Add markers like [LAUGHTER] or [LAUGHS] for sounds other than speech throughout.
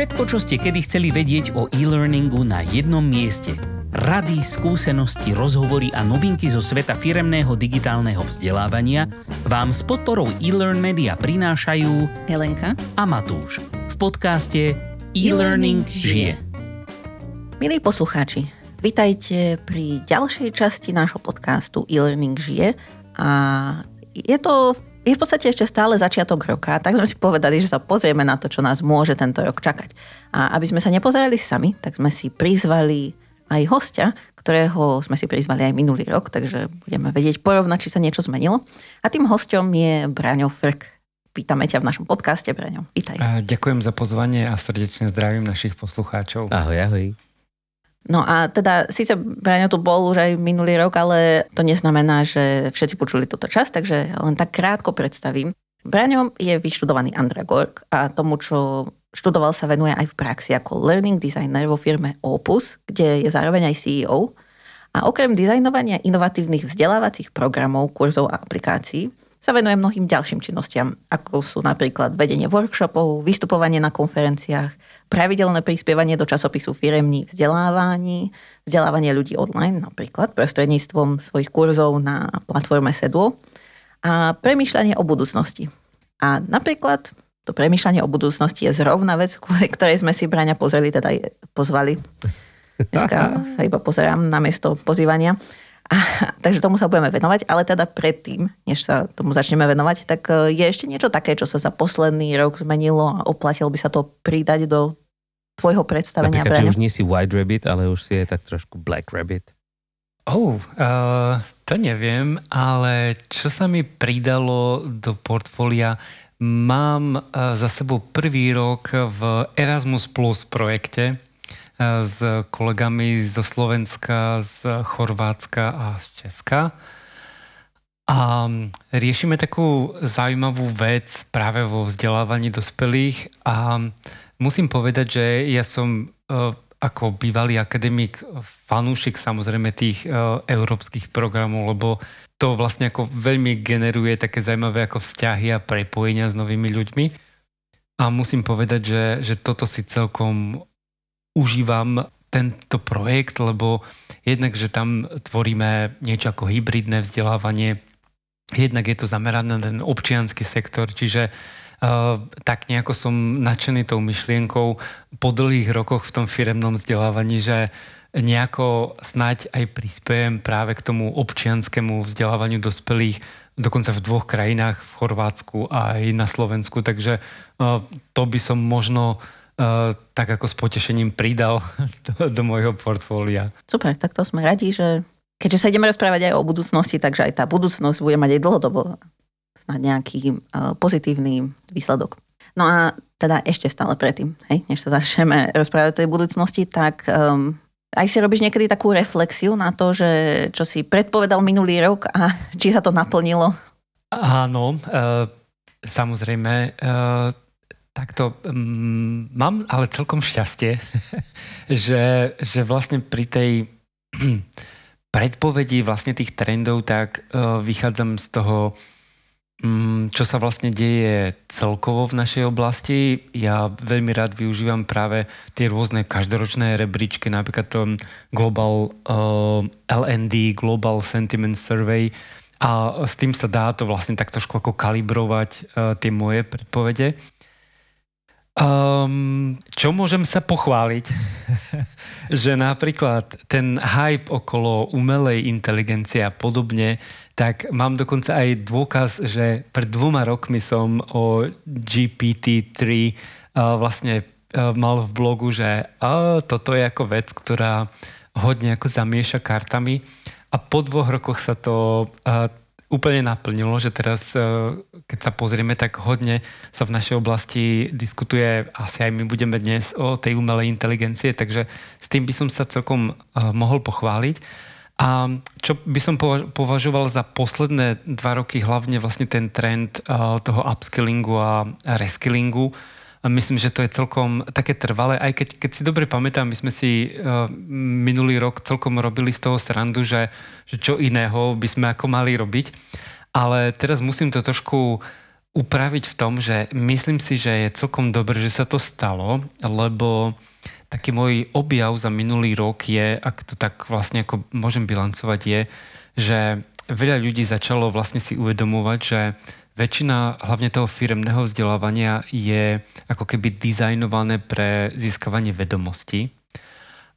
Všetko, čo ste kedy chceli vedieť o e-learningu na jednom mieste. Rady, skúsenosti, rozhovory a novinky zo sveta firemného digitálneho vzdelávania vám s podporou e-learn media prinášajú Helenka a Matúš v podcaste E-Learning žije. Milí poslucháči, vitajte pri ďalšej časti nášho podcastu E-Learning žije a je to je v podstate ešte stále začiatok roka, tak sme si povedali, že sa pozrieme na to, čo nás môže tento rok čakať. A aby sme sa nepozerali sami, tak sme si prizvali aj hostia, ktorého sme si prizvali aj minulý rok, takže budeme vedieť porovnať, či sa niečo zmenilo. A tým hostom je Braňo Frk. Vítame ťa v našom podcaste, Braňo. Vítaj. A ďakujem za pozvanie a srdečne zdravím našich poslucháčov. Ahoj, ahoj. No a teda, síce Braňo tu bol už aj minulý rok, ale to neznamená, že všetci počuli túto časť, takže len tak krátko predstavím. Braňo je vyštudovaný andragorg a tomu, čo študoval, sa venuje aj v praxi ako learning designer vo firme Opus, kde je zároveň aj CEO. A okrem dizajnovania inovatívnych vzdelávacích programov, kurzov a aplikácií, sa venuje mnohým ďalším činnostiam, ako sú napríklad vedenie workshopov, vystupovanie na konferenciách, pravidelné prispievanie do časopisu firemní vzdelávaní, vzdelávanie ľudí online napríklad prostredníctvom svojich kurzov na platforme Seduo a premýšľanie o budúcnosti. A napríklad to premýšľanie o budúcnosti je zrovna vec, ktorej sme si Braňa pozreli, teda pozvali. Dneska [LAUGHS] sa iba pozerám na miesto pozývania. A, takže tomu sa budeme venovať, ale teda predtým, než sa tomu začneme venovať, tak e, je ešte niečo také, čo sa za posledný rok zmenilo a oplatilo by sa to pridať do tvojho predstavenia. Napríklad, že už nie si White Rabbit, ale už si je tak trošku Black Rabbit. Oh, uh, to neviem, ale čo sa mi pridalo do portfólia, mám uh, za sebou prvý rok v Erasmus Plus projekte, s kolegami zo Slovenska, z Chorvátska a z Česka. A riešime takú zaujímavú vec práve vo vzdelávaní dospelých a musím povedať, že ja som e, ako bývalý akademik fanúšik samozrejme tých e, európskych programov, lebo to vlastne ako veľmi generuje také zaujímavé ako vzťahy a prepojenia s novými ľuďmi. A musím povedať, že, že toto si celkom užívam tento projekt, lebo jednak, že tam tvoríme niečo ako hybridné vzdelávanie, jednak je to zamerané na ten občianský sektor, čiže Uh, tak nejako som nadšený tou myšlienkou po dlhých rokoch v tom firemnom vzdelávaní, že nejako snať aj prispiejem práve k tomu občianskému vzdelávaniu dospelých, dokonca v dvoch krajinách, v Chorvátsku a aj na Slovensku. Takže uh, to by som možno Uh, tak ako s potešením pridal [LAUGHS] do, do môjho portfólia. Super, tak to sme radi, že keďže sa ideme rozprávať aj o budúcnosti, takže aj tá budúcnosť bude mať aj dlhodobo snad nejaký uh, pozitívny výsledok. No a teda ešte stále predtým, hej, než sa začneme [LAUGHS] rozprávať o tej budúcnosti, tak um, aj si robíš niekedy takú reflexiu na to, že čo si predpovedal minulý rok a [LAUGHS] či sa to naplnilo? Áno, uh, samozrejme. Uh, Takto um, mám ale celkom šťastie, [LAUGHS] že, že vlastne pri tej [CLEARS THROAT] predpovedi vlastne tých trendov tak uh, vychádzam z toho, um, čo sa vlastne deje celkovo v našej oblasti. Ja veľmi rád využívam práve tie rôzne každoročné rebríčky, napríklad to Global uh, LND, Global Sentiment Survey, a s tým sa dá to vlastne tak trošku ako kalibrovať uh, tie moje predpovede. Um, čo môžem sa pochváliť? [LAUGHS] že napríklad ten hype okolo umelej inteligencie a podobne, tak mám dokonca aj dôkaz, že pred dvoma rokmi som o GPT-3 uh, vlastne uh, mal v blogu, že uh, toto je ako vec, ktorá hodne ako zamieša kartami a po dvoch rokoch sa to uh, úplne naplnilo, že teraz, e, keď sa pozrieme, tak hodne sa v našej oblasti diskutuje, asi aj my budeme dnes o tej umelej inteligencie, takže s tým by som sa celkom e, mohol pochváliť. A čo by som považoval za posledné dva roky, hlavne vlastne ten trend e, toho upskillingu a reskillingu, myslím, že to je celkom také trvalé, aj keď, keď si dobre pamätám, my sme si uh, minulý rok celkom robili z toho srandu, že, že čo iného by sme ako mali robiť. Ale teraz musím to trošku upraviť v tom, že myslím si, že je celkom dobré, že sa to stalo, lebo taký môj objav za minulý rok je, ak to tak vlastne ako môžem bilancovať, je, že veľa ľudí začalo vlastne si uvedomovať, že väčšina hlavne toho firmného vzdelávania je ako keby dizajnované pre získavanie vedomostí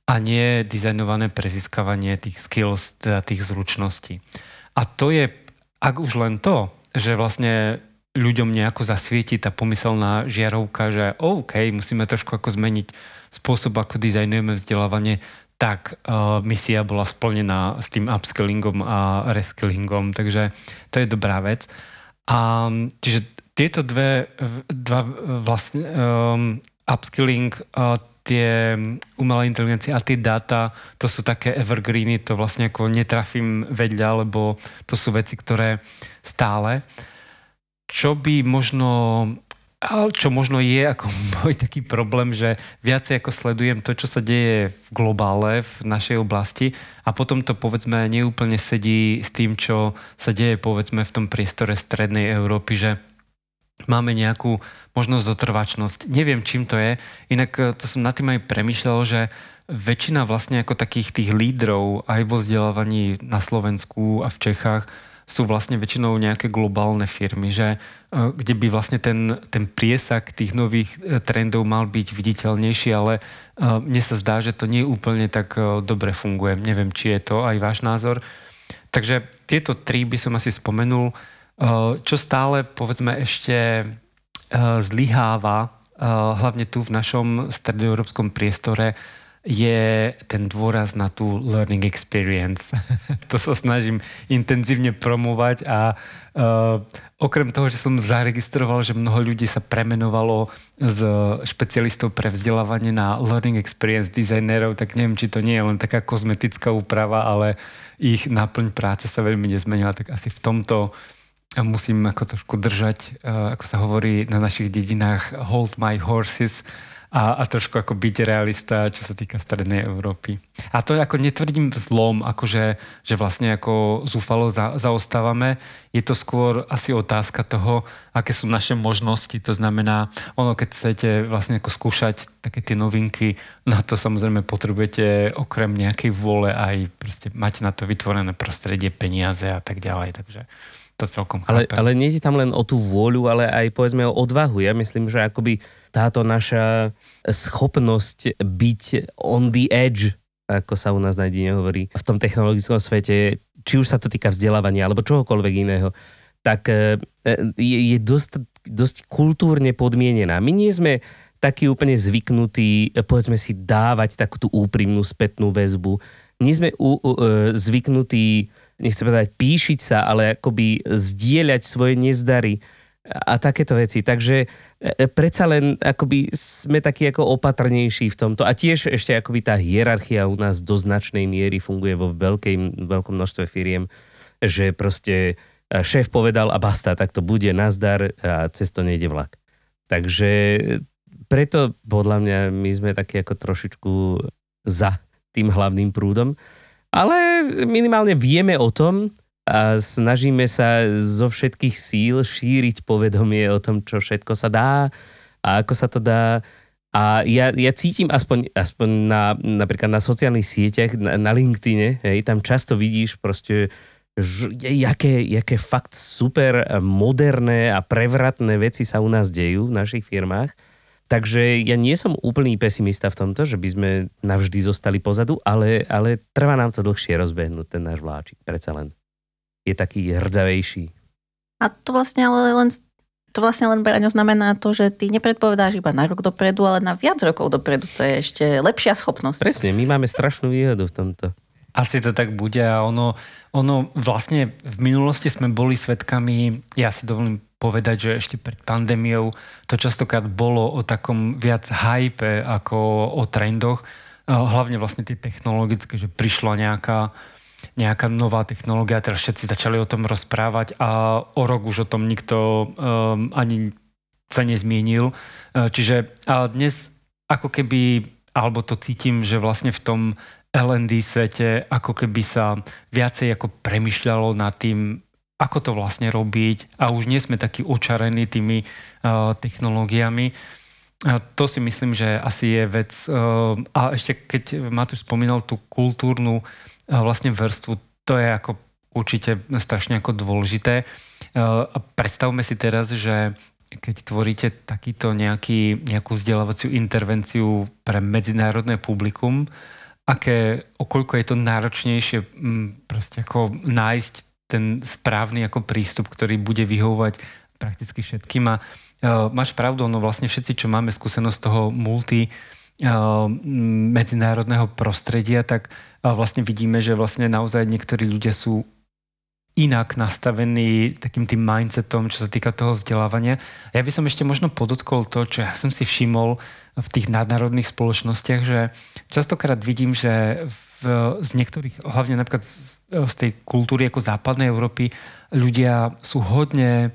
a nie dizajnované pre získavanie tých skills, teda tých zručností. A to je, ak už len to, že vlastne ľuďom nejako zasvieti tá pomyselná žiarovka, že OK, musíme trošku ako zmeniť spôsob, ako dizajnujeme vzdelávanie, tak uh, misia bola splnená s tým upskillingom a reskillingom, takže to je dobrá vec. A čiže tieto dve, dva vlastne um, upskilling, uh, tie umelé inteligencie a tie dáta, to sú také evergreeny, to vlastne ako netrafím vedľa, lebo to sú veci, ktoré stále. Čo by možno čo možno je ako [LAUGHS] môj taký problém, že viacej ako sledujem to, čo sa deje v globále, v našej oblasti a potom to povedzme neúplne sedí s tým, čo sa deje povedzme v tom priestore strednej Európy, že máme nejakú možnosť zotrvačnosť. Neviem, čím to je, inak eh, to som nad tým aj premyšľal, že väčšina vlastne ako takých tých lídrov aj vo vzdelávaní na Slovensku a v Čechách sú vlastne väčšinou nejaké globálne firmy, že, e, kde by vlastne ten, ten priesak tých nových e, trendov mal byť viditeľnejší, ale e, mne sa zdá, že to nie úplne tak dobre funguje. Neviem, či je to aj váš názor. Takže tieto tri by som asi spomenul. Čo stále, povedzme, ešte zlyháva, hlavne tu v našom stredoeurópskom priestore, je ten dôraz na tú learning experience. [LAUGHS] to sa snažím intenzívne promovať a uh, okrem toho, že som zaregistroval, že mnoho ľudí sa premenovalo z špecialistov pre vzdelávanie na learning experience designérov, tak neviem, či to nie je len taká kozmetická úprava, ale ich náplň práce sa veľmi nezmenila, tak asi v tomto musím ako trošku držať, uh, ako sa hovorí na našich dedinách, hold my horses, a, a trošku ako byť realista, čo sa týka strednej Európy. A to ako netvrdím zlom, akože, že vlastne ako zúfalo za, zaostávame. Je to skôr asi otázka toho, aké sú naše možnosti. To znamená, ono, keď chcete vlastne ako skúšať také tie novinky, na to samozrejme potrebujete okrem nejakej vôle aj proste mať na to vytvorené prostredie, peniaze a tak ďalej. Takže to celkom chápem. Ale, ale nie je tam len o tú vôľu, ale aj povedzme o odvahu. Ja myslím, že akoby táto naša schopnosť byť on the edge, ako sa u nás na hovorí, v tom technologickom svete, či už sa to týka vzdelávania alebo čohokoľvek iného, tak e, je, je dosť, dosť kultúrne podmienená. My nie sme takí úplne zvyknutí, povedzme si, dávať takú tú úprimnú spätnú väzbu. Nie sme u, u, e, zvyknutí, nechcem povedať píšiť sa, ale akoby zdieľať svoje nezdary a takéto veci. Takže e, e, predsa len akoby sme takí ako opatrnejší v tomto. A tiež ešte akoby tá hierarchia u nás do značnej miery funguje vo veľkej, veľkom množstve firiem, že proste e, šéf povedal a basta, tak to bude nazdar a cez to nejde vlak. Takže preto podľa mňa my sme takí ako trošičku za tým hlavným prúdom. Ale minimálne vieme o tom, a snažíme sa zo všetkých síl šíriť povedomie o tom, čo všetko sa dá a ako sa to dá. A ja, ja cítim aspoň, aspoň na, napríklad na sociálnych sieťach, na, na LinkedIne, hej, tam často vidíš proste, že, jaké, jaké fakt super moderné a prevratné veci sa u nás dejú v našich firmách. Takže ja nie som úplný pesimista v tomto, že by sme navždy zostali pozadu, ale, ale trvá nám to dlhšie rozbehnúť ten náš vláčik, predsa len je taký hrdzavejší. A to vlastne ale len to vlastne len Braňo znamená to, že ty nepredpovedáš iba na rok dopredu, ale na viac rokov dopredu. To je ešte lepšia schopnosť. Presne, my máme strašnú výhodu v tomto. Asi to tak bude a ono, ono vlastne v minulosti sme boli svetkami, ja si dovolím povedať, že ešte pred pandémiou to častokrát bolo o takom viac hype ako o trendoch, hlavne vlastne tie technologické, že prišla nejaká nejaká nová technológia, teraz všetci začali o tom rozprávať a o rok už o tom nikto um, ani sa nezmienil. Uh, čiže a dnes ako keby, alebo to cítim, že vlastne v tom LND svete ako keby sa viacej ako premyšľalo nad tým, ako to vlastne robiť a už nie sme takí očarení tými uh, technológiami. A to si myslím, že asi je vec. Uh, a ešte keď Matúš spomínal tú kultúrnu uh, vlastne vrstvu, to je ako určite strašne ako dôležité. Uh, a predstavme si teraz, že keď tvoríte takýto nejaký, nejakú vzdelávaciu intervenciu pre medzinárodné publikum, aké, okoľko je to náročnejšie proste ako nájsť ten správny ako prístup, ktorý bude vyhovovať prakticky všetkým. A uh, máš pravdu, no vlastne všetci, čo máme skúsenosť toho multi uh, medzinárodného prostredia, tak uh, vlastne vidíme, že vlastne naozaj niektorí ľudia sú inak nastavený takým tým mindsetom, čo sa týka toho vzdelávania. Ja by som ešte možno podotkol to, čo ja som si všimol v tých nadnárodných spoločnostiach, že častokrát vidím, že v, z niektorých, hlavne napríklad z, z tej kultúry ako západnej Európy, ľudia sú hodne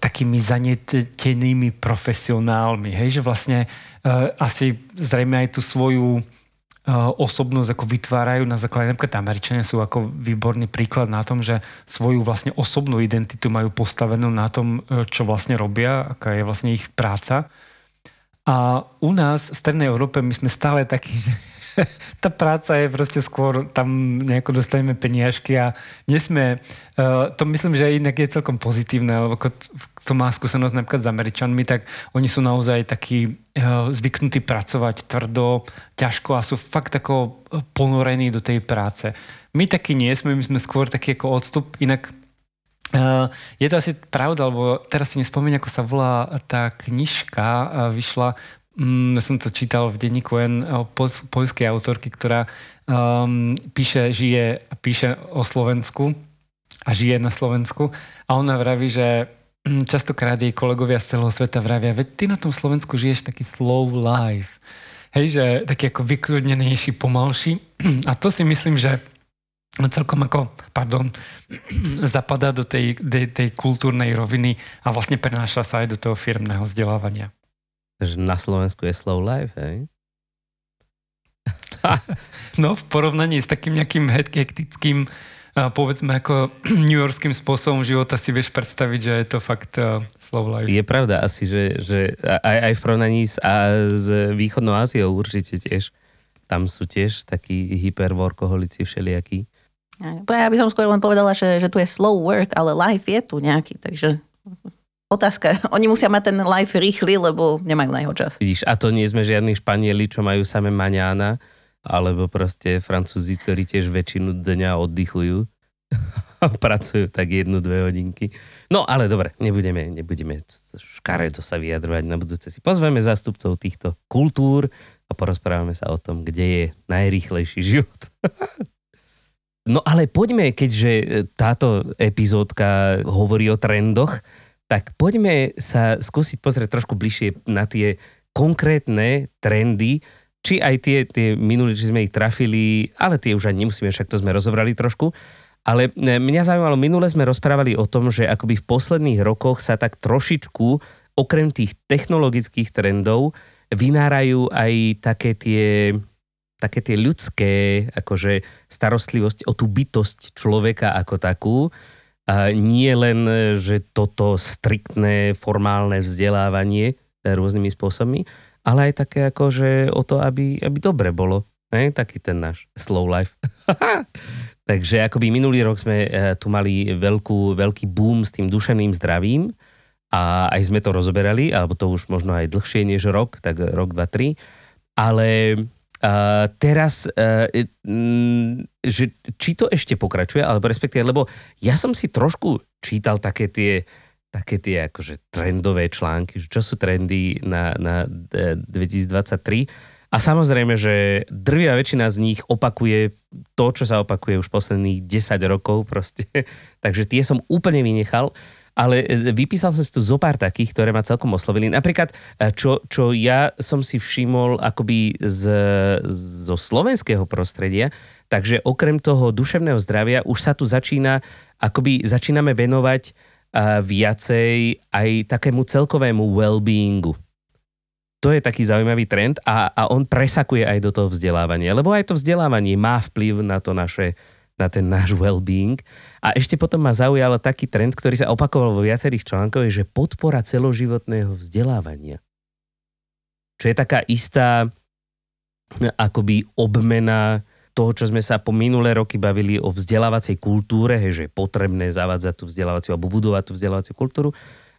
takými zanietenými profesionálmi, hej, že vlastne uh, asi zrejme aj tú svoju osobnosť ako vytvárajú na základe, napríklad Američania sú ako výborný príklad na tom, že svoju vlastne osobnú identitu majú postavenú na tom, e, čo vlastne robia, aká je vlastne ich práca. A u nás v Strednej Európe my sme stále takí, že [LAUGHS] tá práca je proste skôr, tam nejako dostaneme peniažky a nesme, uh, to myslím, že inak je celkom pozitívne, lebo kto má skúsenosť napríklad s Američanmi, tak oni sú naozaj takí uh, zvyknutí pracovať tvrdo, ťažko a sú fakt ako ponorení do tej práce. My takí nie sme, my sme skôr taký ako odstup, inak Uh, je to asi pravda, lebo teraz si nespomínam, ako sa volá tá knižka, uh, vyšla Mm, som to čítal v denníku N o poľskej autorky, ktorá um, píše, žije píše o Slovensku a žije na Slovensku a ona vraví, že mm, častokrát jej kolegovia z celého sveta vravia, veď ty na tom Slovensku žiješ taký slow life. Hej, že taký ako vykľudnenejší, pomalší. [CLEARS THROAT] A to si myslím, že celkom ako, pardon, [CLEARS THROAT] zapadá do tej, tej, tej kultúrnej roviny a vlastne prenáša sa aj do toho firmného vzdelávania. Takže na Slovensku je slow life, hej? [LAUGHS] no v porovnaní s takým nejakým hektickým povedzme ako [CLEARS THROAT] New Yorkským spôsobom života si vieš predstaviť, že je to fakt slow life. Je pravda asi, že, že aj, aj v porovnaní s, a, s východnou Áziou určite tiež. Tam sú tiež takí hyperworkoholici všelijakí. Ja by som skôr len povedala, že, že tu je slow work, ale life je tu nejaký, takže otázka. Oni musia mať ten life rýchly, lebo nemajú na jeho čas. Vidíš, a to nie sme žiadni Španieli, čo majú same maňána, alebo proste Francúzi, ktorí tiež väčšinu dňa oddychujú [LAUGHS] pracujú tak jednu, dve hodinky. No ale dobre, nebudeme, nebudeme škaredo sa vyjadrovať na budúce. Si pozveme zástupcov týchto kultúr a porozprávame sa o tom, kde je najrýchlejší život. [LAUGHS] no ale poďme, keďže táto epizódka hovorí o trendoch, tak poďme sa skúsiť pozrieť trošku bližšie na tie konkrétne trendy, či aj tie, tie minulé, či sme ich trafili, ale tie už ani nemusíme, však to sme rozobrali trošku. Ale e, mňa zaujímalo, minule sme rozprávali o tom, že akoby v posledných rokoch sa tak trošičku, okrem tých technologických trendov, vynárajú aj také tie, také tie ľudské akože starostlivosť o tú bytosť človeka ako takú. Nie len, že toto striktné formálne vzdelávanie rôznymi spôsobmi, ale aj také ako, že o to, aby, aby dobre bolo. Ne? Taký ten náš slow life. [LAUGHS] Takže akoby minulý rok sme eh, tu mali veľkú, veľký boom s tým duševným zdravím a aj sme to rozoberali, alebo to už možno aj dlhšie než rok, tak rok, dva, tri. Ale Uh, teraz, uh, že či to ešte pokračuje, alebo respektíve, lebo ja som si trošku čítal také tie, také tie akože trendové články, čo sú trendy na, na 2023. A samozrejme, že drvia väčšina z nich opakuje to, čo sa opakuje už posledných 10 rokov proste. [LAUGHS] Takže tie som úplne vynechal ale e, vypísal som si tu zo pár takých, ktoré ma celkom oslovili. Napríklad, e, čo, čo ja som si všimol akoby z, zo slovenského prostredia, takže okrem toho duševného zdravia už sa tu začína, akoby začíname venovať uh, viacej aj takému celkovému well-beingu. To je taký zaujímavý trend a, a on presakuje aj do toho vzdelávania, lebo aj to vzdelávanie má vplyv na to naše na ten náš well-being. A ešte potom ma zaujal taký trend, ktorý sa opakoval vo viacerých článkoch, je, že podpora celoživotného vzdelávania. Čo je taká istá akoby obmena toho, čo sme sa po minulé roky bavili o vzdelávacej kultúre, hej, že je potrebné zavádzať tú vzdelávaciu alebo budovať tú vzdelávaciu kultúru,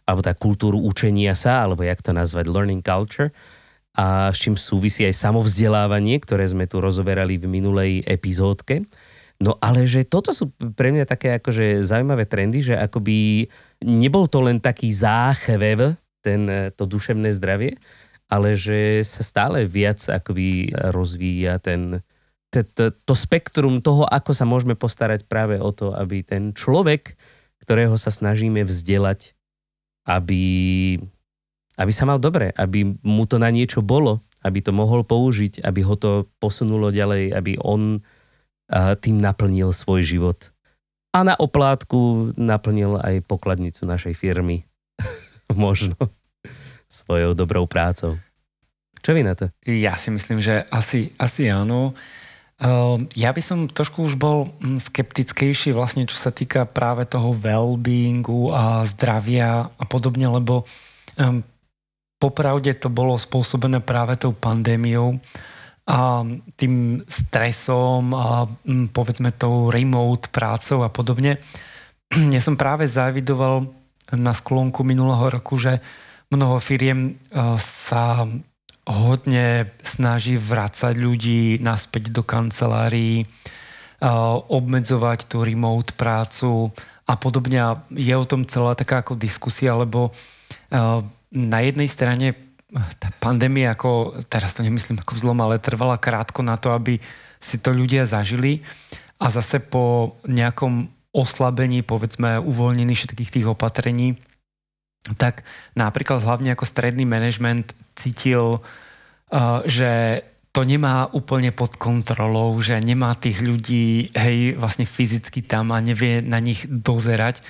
alebo tá kultúru učenia sa, alebo jak to nazvať, learning culture a s čím súvisí aj samovzdelávanie, ktoré sme tu rozoberali v minulej epizódke. No ale že toto sú pre mňa také akože zaujímavé trendy, že akoby nebol to len taký záchvev, ten, to duševné zdravie, ale že sa stále viac akoby rozvíja ten, to, to spektrum toho, ako sa môžeme postarať práve o to, aby ten človek, ktorého sa snažíme vzdelať, aby, aby sa mal dobre, aby mu to na niečo bolo, aby to mohol použiť, aby ho to posunulo ďalej, aby on tým naplnil svoj život. A na oplátku naplnil aj pokladnicu našej firmy. [LAUGHS] Možno svojou dobrou prácou. Čo vy na to? Ja si myslím, že asi, asi áno. Ehm, ja by som trošku už bol hm, skeptickejší vlastne, čo sa týka práve toho well-beingu a zdravia a podobne, lebo um, popravde to bolo spôsobené práve tou pandémiou a tým stresom a hm, povedzme tou remote prácou a podobne. [CLEARS THROAT] Ja som práve zavidoval na sklonku minulého roku, že mnoho firiem sa hodne snaží vrácať ľudí naspäť do kancelárií, obmedzovať tú remote prácu a podobne. Je o tom celá taká ako diskusia, lebo na jednej strane tá pandémia, ako, teraz to nemyslím ako vzlom, ale trvala krátko na to, aby si to ľudia zažili a zase po nejakom oslabení, povedzme, uvoľnení všetkých tých opatrení, tak napríklad hlavne ako stredný manažment cítil, uh, že to nemá úplne pod kontrolou, že nemá tých ľudí, hej, vlastne fyzicky tam a nevie na nich dozerať.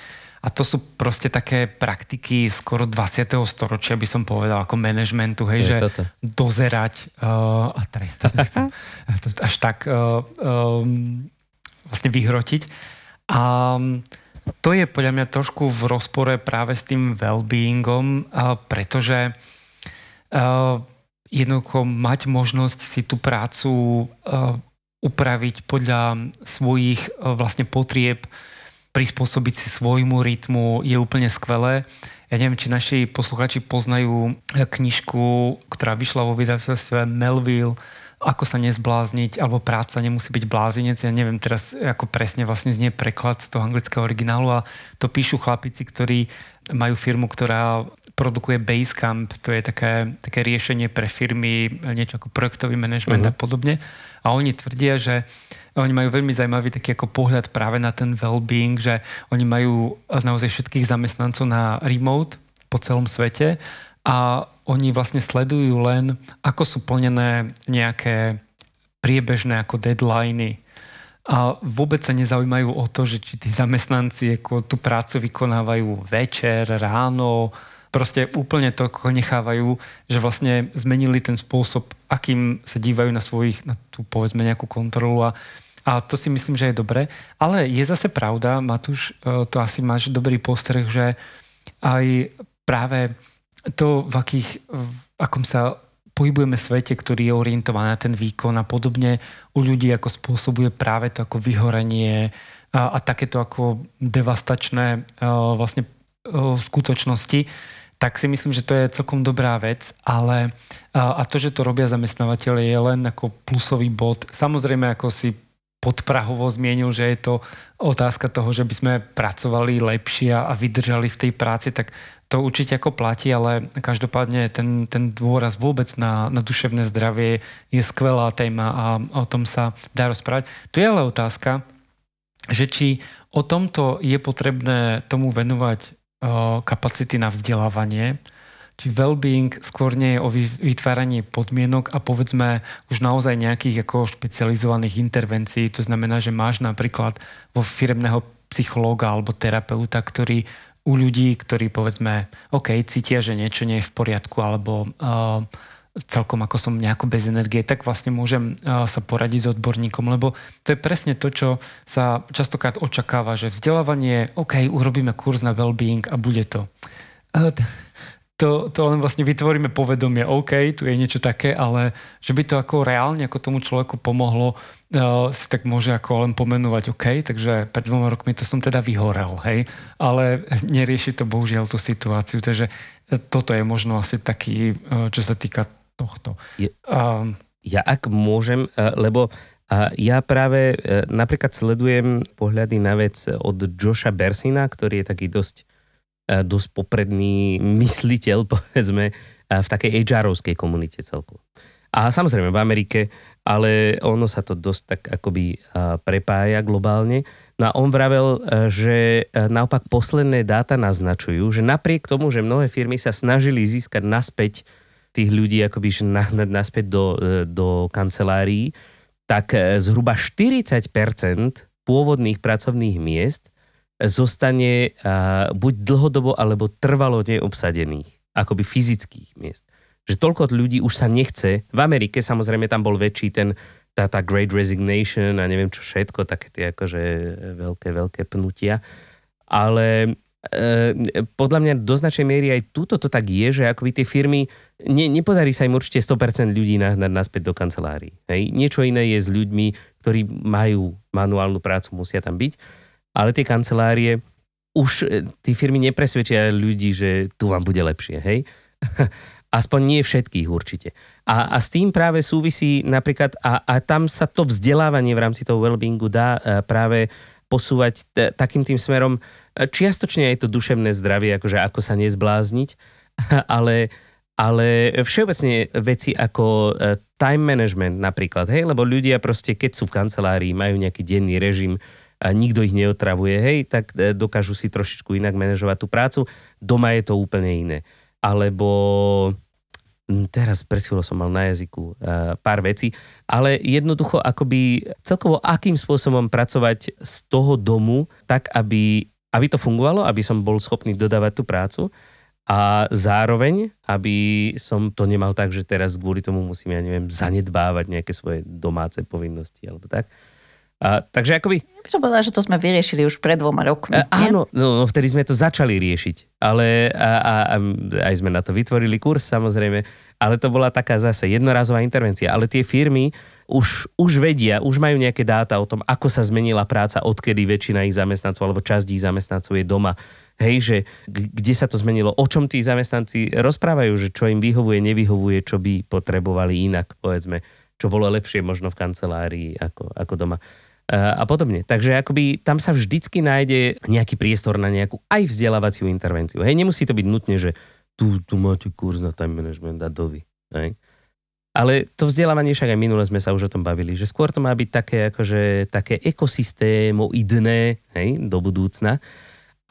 A to sú proste také praktiky skoro 20. storočia, by som povedal, ako manažmentu, hej, je že toto. dozerať uh, a trestať, nechcem [LAUGHS] až tak uh, um, vlastne vyhrotiť. A um, to je podľa mňa trošku v rozpore práve s tým well-beingom, pretože jednoducho mať možnosť si tú prácu upraviť podľa svojich vlastne potrieb, prispôsobiť si svojmu rytmu je úplne skvelé. Ja neviem, či naši posluchači poznajú knižku, ktorá vyšla vo vydavateľstve Melville ako sa nezblázniť, alebo práca nemusí byť blázinec. Ja neviem teraz, ako presne vlastne znie preklad z toho anglického originálu a to píšu chlapici, ktorí majú firmu, ktorá produkuje Basecamp, to je také, také riešenie pre firmy, niečo ako projektový manažment uh-huh. a podobne. A oni tvrdia, že oni majú veľmi zaujímavý taký ako pohľad práve na ten well-being, že oni majú naozaj všetkých zamestnancov na remote po celom svete a oni vlastne sledujú len, ako sú plnené nejaké priebežné ako deadliny. A vôbec sa nezaujímajú o to, že či tí zamestnanci ako tú prácu vykonávajú večer, ráno, proste úplne to nechávajú, že vlastne zmenili ten spôsob, akým sa dívajú na svojich, na tú povedzme nejakú kontrolu a, a to si myslím, že je dobré. Ale je zase pravda, Matúš, e, to asi máš dobrý postreh, že aj práve to, v, akých, v akom sa pohybujeme svete, ktorý je orientovaný na ten výkon a podobne, u ľudí ako spôsobuje práve to ako vyhorenie a, a takéto ako devastačné a, vlastne a, skutočnosti, tak si myslím, že to je celkom dobrá vec, ale a, to, že to robia zamestnávateľe je len ako plusový bod. Samozrejme, ako si podprahovo zmienil, že je to otázka toho, že by sme pracovali lepšie a vydržali v tej práci, tak to určite ako platí, ale každopádne ten, ten dôraz vôbec na, na duševné zdravie je skvelá téma a o tom sa dá rozprávať. Tu je ale otázka, že či o tomto je potrebné tomu venovať kapacity na vzdelávanie, či well-being skôr nie je o vytváranie podmienok a povedzme už naozaj nejakých ako špecializovaných intervencií. To znamená, že máš napríklad vo firemného psychológa alebo terapeuta, ktorý u ľudí, ktorí povedzme, OK, cítia, že niečo nie je v poriadku alebo uh, celkom ako som nejako bez energie, tak vlastne môžem sa poradiť s odborníkom, lebo to je presne to, čo sa častokrát očakáva, že vzdelávanie, OK, urobíme kurz na well-being a bude to. To, to len vlastne vytvoríme povedomie, OK, tu je niečo také, ale že by to ako reálne ako tomu človeku pomohlo, uh, si tak môže ako len pomenovať, OK, takže pred dvoma rokmi to som teda vyhorel, hej, ale nerieši to bohužiaľ tú situáciu, takže toto je možno asi taký, čo sa týka tohto. Je, um, ja ak môžem, e, lebo a ja práve e, napríklad sledujem pohľady na vec od Josha Bersina, ktorý je taký dosť, e, dosť popredný [LAUGHS] mysliteľ, povedzme, v takej HR-ovskej komunite celku. A samozrejme v Amerike, ale ono sa to dosť tak akoby prepája globálne. No a on vravel, že naopak posledné dáta naznačujú, že napriek tomu, že mnohé firmy sa snažili získať naspäť tých ľudí akoby nahnať naspäť do, e, do kancelárií, tak e, zhruba 40% pôvodných pracovných miest zostane buď dlhodobo alebo trvalo neobsadených, akoby fyzických miest. Že toľko ľudí už sa nechce. V Amerike samozrejme tam bol väčší ten tá, tá great resignation a neviem čo všetko, také tie akože veľké, veľké pnutia. Ale e, podľa mňa do značnej miery aj túto to tak je, že akoby tie firmy, ne, nepodarí sa im určite 100% ľudí nahnať naspäť do kancelárií. Hej? Niečo iné je s ľuďmi, ktorí majú manuálnu prácu, musia tam byť, ale tie kancelárie už e, tie firmy nepresvedčia ľudí, že tu vám bude lepšie. Hej? [LAUGHS] Aspoň nie všetkých určite. A, a s tým práve súvisí napríklad, a, a tam sa to vzdelávanie v rámci toho wellbeingu dá e, práve posúvať t- takým tým smerom, čiastočne aj to duševné zdravie, akože ako sa nezblázniť, [LAUGHS] ale, ale všeobecne veci ako e, time management napríklad, hej, lebo ľudia proste, keď sú v kancelárii, majú nejaký denný režim, a nikto ich neotravuje, hej, tak e, dokážu si trošičku inak manažovať tú prácu. Doma je to úplne iné. Alebo teraz pred chvíľou som mal na jazyku uh, pár vecí, ale jednoducho akoby celkovo akým spôsobom pracovať z toho domu tak, aby, aby to fungovalo, aby som bol schopný dodávať tú prácu a zároveň, aby som to nemal tak, že teraz kvôli tomu musím, ja neviem, zanedbávať nejaké svoje domáce povinnosti alebo tak. A, takže akoby... Ja by som povedala, že to sme vyriešili už pred dvoma rokmi. A, áno, no, no vtedy sme to začali riešiť. Ale a, a, a, aj sme na to vytvorili kurz samozrejme. Ale to bola taká zase jednorazová intervencia. Ale tie firmy už, už vedia, už majú nejaké dáta o tom, ako sa zmenila práca, odkedy väčšina ich zamestnancov alebo časť ich zamestnancov je doma. Hej, že kde sa to zmenilo, o čom tí zamestnanci rozprávajú, že čo im vyhovuje, nevyhovuje, čo by potrebovali inak, povedzme, čo bolo lepšie možno v kancelárii ako, ako doma a podobne. Takže akoby tam sa vždycky nájde nejaký priestor na nejakú aj vzdelávaciu intervenciu. Hej, nemusí to byť nutne, že tu, tu máte kurz na time management a dovi. Hej. Ale to vzdelávanie však aj minule sme sa už o tom bavili, že skôr to má byť také, akože, také ekosystémoidné hej, do budúcna.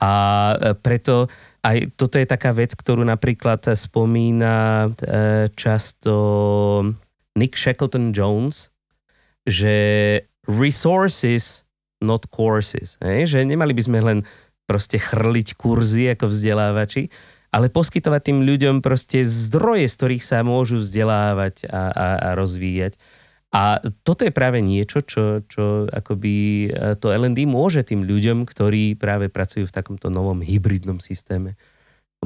A e, preto aj toto je taká vec, ktorú napríklad spomína e, často Nick Shackleton Jones, že resources, not courses. Hej? Že nemali by sme len proste chrliť kurzy ako vzdelávači, ale poskytovať tým ľuďom proste zdroje, z ktorých sa môžu vzdelávať a, a, a rozvíjať. A toto je práve niečo, čo, čo akoby e, to LND môže tým ľuďom, ktorí práve pracujú v takomto novom hybridnom systéme,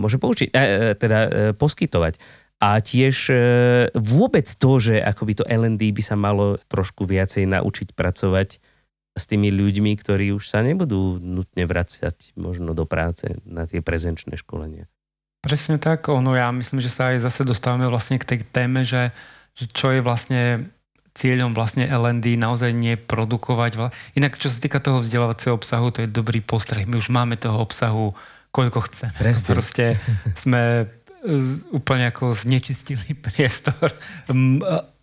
môže poučiť, e, e teda poskytovať. A tiež vôbec to, že akoby to L&D by sa malo trošku viacej naučiť pracovať s tými ľuďmi, ktorí už sa nebudú nutne vracať možno do práce na tie prezenčné školenia. Presne tak, ono ja myslím, že sa aj zase dostávame vlastne k tej téme, že, že čo je vlastne cieľom vlastne LND naozaj neprodukovať. Inak čo sa týka toho vzdelávacieho obsahu, to je dobrý postreh. My už máme toho obsahu koľko chceme. Presne. [LAUGHS] Proste sme úplne ako znečistili [LAUGHS] priestor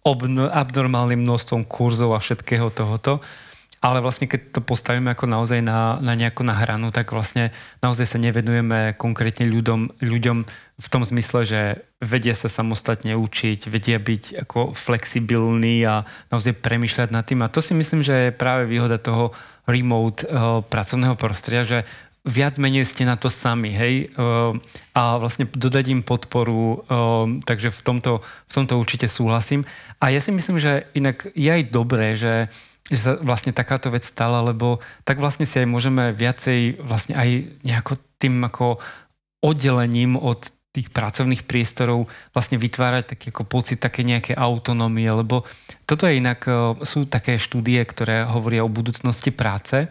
abnormálnym množstvom kurzov a všetkého tohoto. Ale vlastne keď to postavíme ako naozaj na, na nejakú nahranu, tak vlastne naozaj sa nevenujeme konkrétne ľuďom, ľuďom v tom zmysle, že vedia sa samostatne učiť, vedia byť ako flexibilní a naozaj premýšľať nad tým. A to si myslím, že je práve výhoda toho remote uh, pracovného prostredia, že viac menej ste na to sami, hej, a vlastne dodať im podporu, takže v tomto, v tomto určite súhlasím. A ja si myslím, že inak je aj dobré, že, že sa vlastne takáto vec stala, lebo tak vlastne si aj môžeme viacej vlastne aj nejako tým ako oddelením od tých pracovných priestorov vlastne vytvárať taký ako pocit také nejaké autonómie, lebo toto je inak, sú také štúdie, ktoré hovoria o budúcnosti práce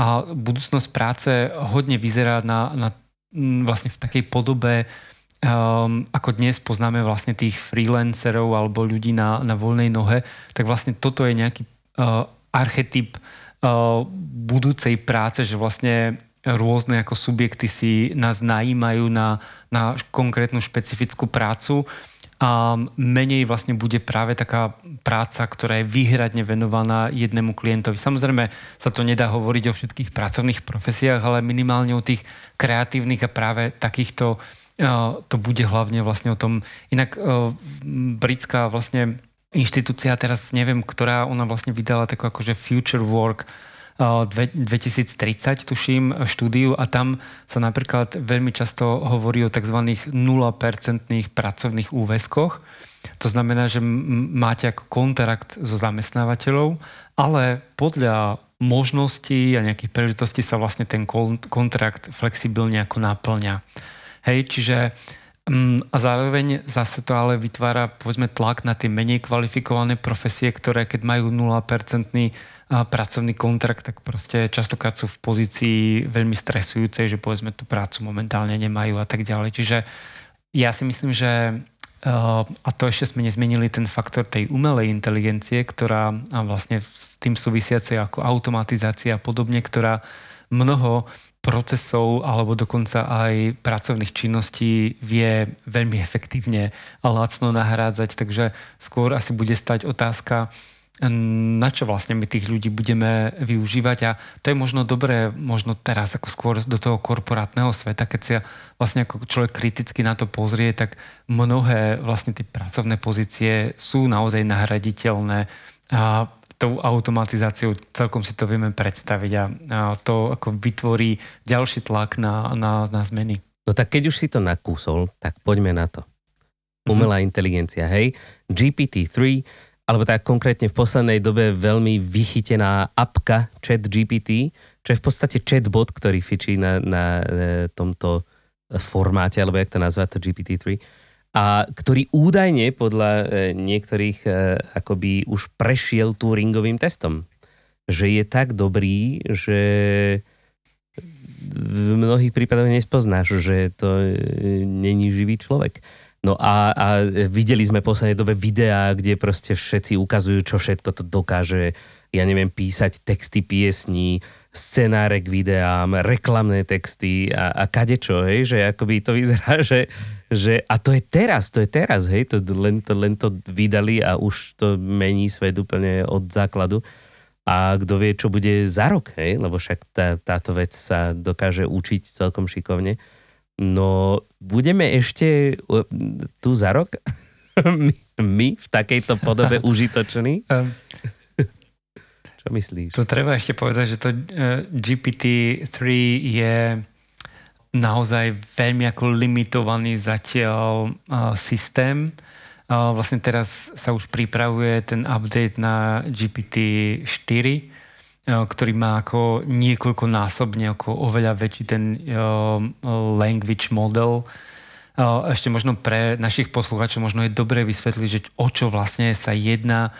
a budúcnosť práce hodne vyzerá na, na vlastne v takej podobe, um, ako dnes poznáme vlastne tých freelancerov alebo ľudí na, na voľnej nohe, tak vlastne toto je nejaký archetyp uh, budúcej práce, že vlastne rôzne ako subjekty si nás najímajú na, na konkrétnu špecifickú prácu a menej vlastne bude práve taká práca, ktorá je výhradne venovaná jednému klientovi. Samozrejme sa to nedá hovoriť o všetkých pracovných profesiách, ale minimálne o tých kreatívnych a práve takýchto to bude hlavne vlastne o tom. Inak britská vlastne inštitúcia, teraz neviem, ktorá ona vlastne vydala takú akože Future Work 2030, tuším, štúdiu a tam sa napríklad veľmi často hovorí o tzv. 0% pracovných úväzkoch. To znamená, že máte ako kontrakt so zamestnávateľov, ale podľa možností a nejakých príležitostí sa vlastne ten kontrakt flexibilne ako naplňa. Hej, čiže a zároveň zase to ale vytvára povedzme tlak na tie menej kvalifikované profesie, ktoré keď majú 0% pracovný kontrakt, tak proste častokrát sú v pozícii veľmi stresujúcej, že povedzme tú prácu momentálne nemajú a tak ďalej. Čiže ja si myslím, že eh, a to ešte sme nezmenili ten faktor tej umelej inteligencie, ktorá a vlastne s tým súvisiacej ako automatizácia a podobne, ktorá mnoho procesov alebo dokonca aj pracovných činností vie veľmi efektívne a lacno nahrádzať. Takže skôr asi bude stať otázka, na čo vlastne my tých ľudí budeme využívať a to je možno dobré, možno teraz ako skôr do toho korporátneho sveta, keď sa vlastne ako človek kriticky na to pozrie, tak mnohé vlastne tie pracovné pozície sú naozaj nahraditeľné a tou automatizáciou celkom si to vieme predstaviť a, a to ako vytvorí ďalší tlak na, na, na zmeny. No tak keď už si to nakúsol, tak poďme na to. Umelá mm-hmm. inteligencia, hej. GPT-3 alebo tak konkrétne v poslednej dobe veľmi vychytená apka Chat GPT, čo je v podstate chatbot, ktorý fičí na, na e, tomto formáte, alebo jak to nazvať, to GPT-3, a ktorý údajne podľa e, niektorých e, akoby už prešiel Turingovým testom. Že je tak dobrý, že v mnohých prípadoch nespoznáš, že to není živý človek. No a, a videli sme v poslednej dobe videá, kde proste všetci ukazujú, čo všetko to dokáže, ja neviem, písať texty piesní, scenáre k videám, reklamné texty a, a kadečo, hej, že akoby to vyzerá, [LAUGHS] že, že a to je teraz, to je teraz, hej, to len, to, len to vydali a už to mení svet úplne od základu. A kto vie, čo bude za rok, hej, lebo však tá, táto vec sa dokáže učiť celkom šikovne. No, budeme ešte tu za rok [LAUGHS] my, my v takejto podobe [LAUGHS] užitoční? Čo myslíš? To treba ešte povedať, že to uh, GPT-3 je naozaj veľmi ako limitovaný zatiaľ uh, systém. Vlastne teraz sa už pripravuje ten update na GPT-4 Eh, ktorý má ako niekoľkonásobne ako oveľa väčší ten uh, language model. Ešte možno pre našich poslucháčov možno je dobré vysvetliť, že o čo vlastne sa jedná.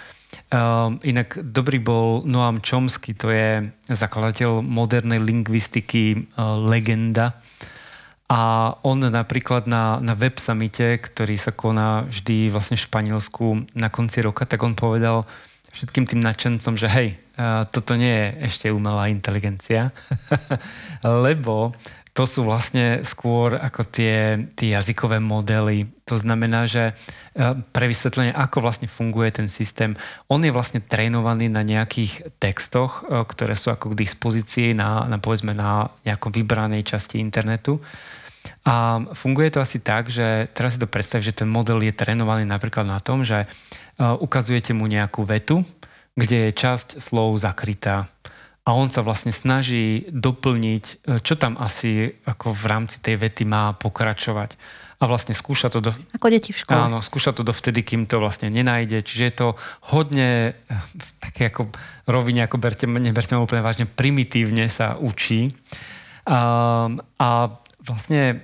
Inak dobrý bol Noam Chomsky, to je zakladateľ modernej lingvistiky, legenda. A on napríklad na, na web summite, ktorý sa koná vždy vlastne v Španielsku na konci roka, tak on povedal všetkým tým nadšencom, že hej, toto nie je ešte umelá inteligencia, [LAUGHS] lebo to sú vlastne skôr ako tie, tie jazykové modely. To znamená, že pre vysvetlenie, ako vlastne funguje ten systém, on je vlastne trénovaný na nejakých textoch, ktoré sú ako k dispozícii na, na povedzme na nejakom vybranej časti internetu. A funguje to asi tak, že teraz si to predstav, že ten model je trénovaný napríklad na tom, že ukazujete mu nejakú vetu, kde je časť slov zakrytá. a on sa vlastne snaží doplniť, e, čo tam asi ako v rámci tej vety má pokračovať. A vlastne skúša to do... Ako deti v škole. Áno, skúša to dovtedy, kým to vlastne nenájde. Čiže je to hodne e, také ako rovine, ako berte, neberte ma úplne vážne, primitívne sa učí. A, a vlastne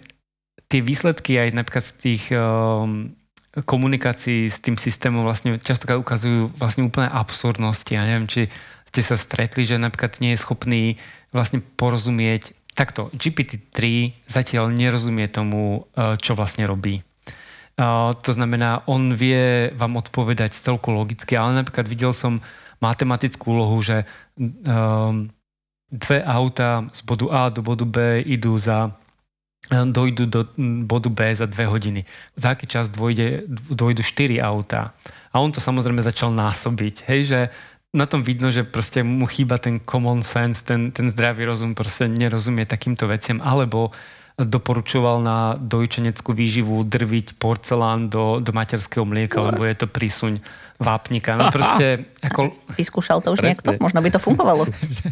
tie výsledky aj napríklad z tých um, komunikácií s tým systémom vlastne častokrát ukazujú vlastne úplne absurdnosti. Ja neviem, či ste sa stretli, že napríklad nie je schopný vlastne porozumieť takto. GPT-3 zatiaľ nerozumie tomu, e, čo vlastne robí. E, to znamená, on vie vám odpovedať celku logicky, ale napríklad videl som matematickú úlohu, že um, dve auta z bodu A do bodu B idú za dojdu do bodu B za dve hodiny. Za aký čas dôjde, dojdu 4 autá. A on to samozrejme začal násobiť. Hej, že na tom vidno, že proste mu chýba ten common sense, ten, ten zdravý rozum, proste nerozumie takýmto veciam, alebo doporučoval na dojčeneckú výživu drviť porcelán do, do materského mlieka, lebo je to prísuň vápnika. No proste, ako... Vyskúšal to už Presne. niekto? Možno by to fungovalo. [LAUGHS] že,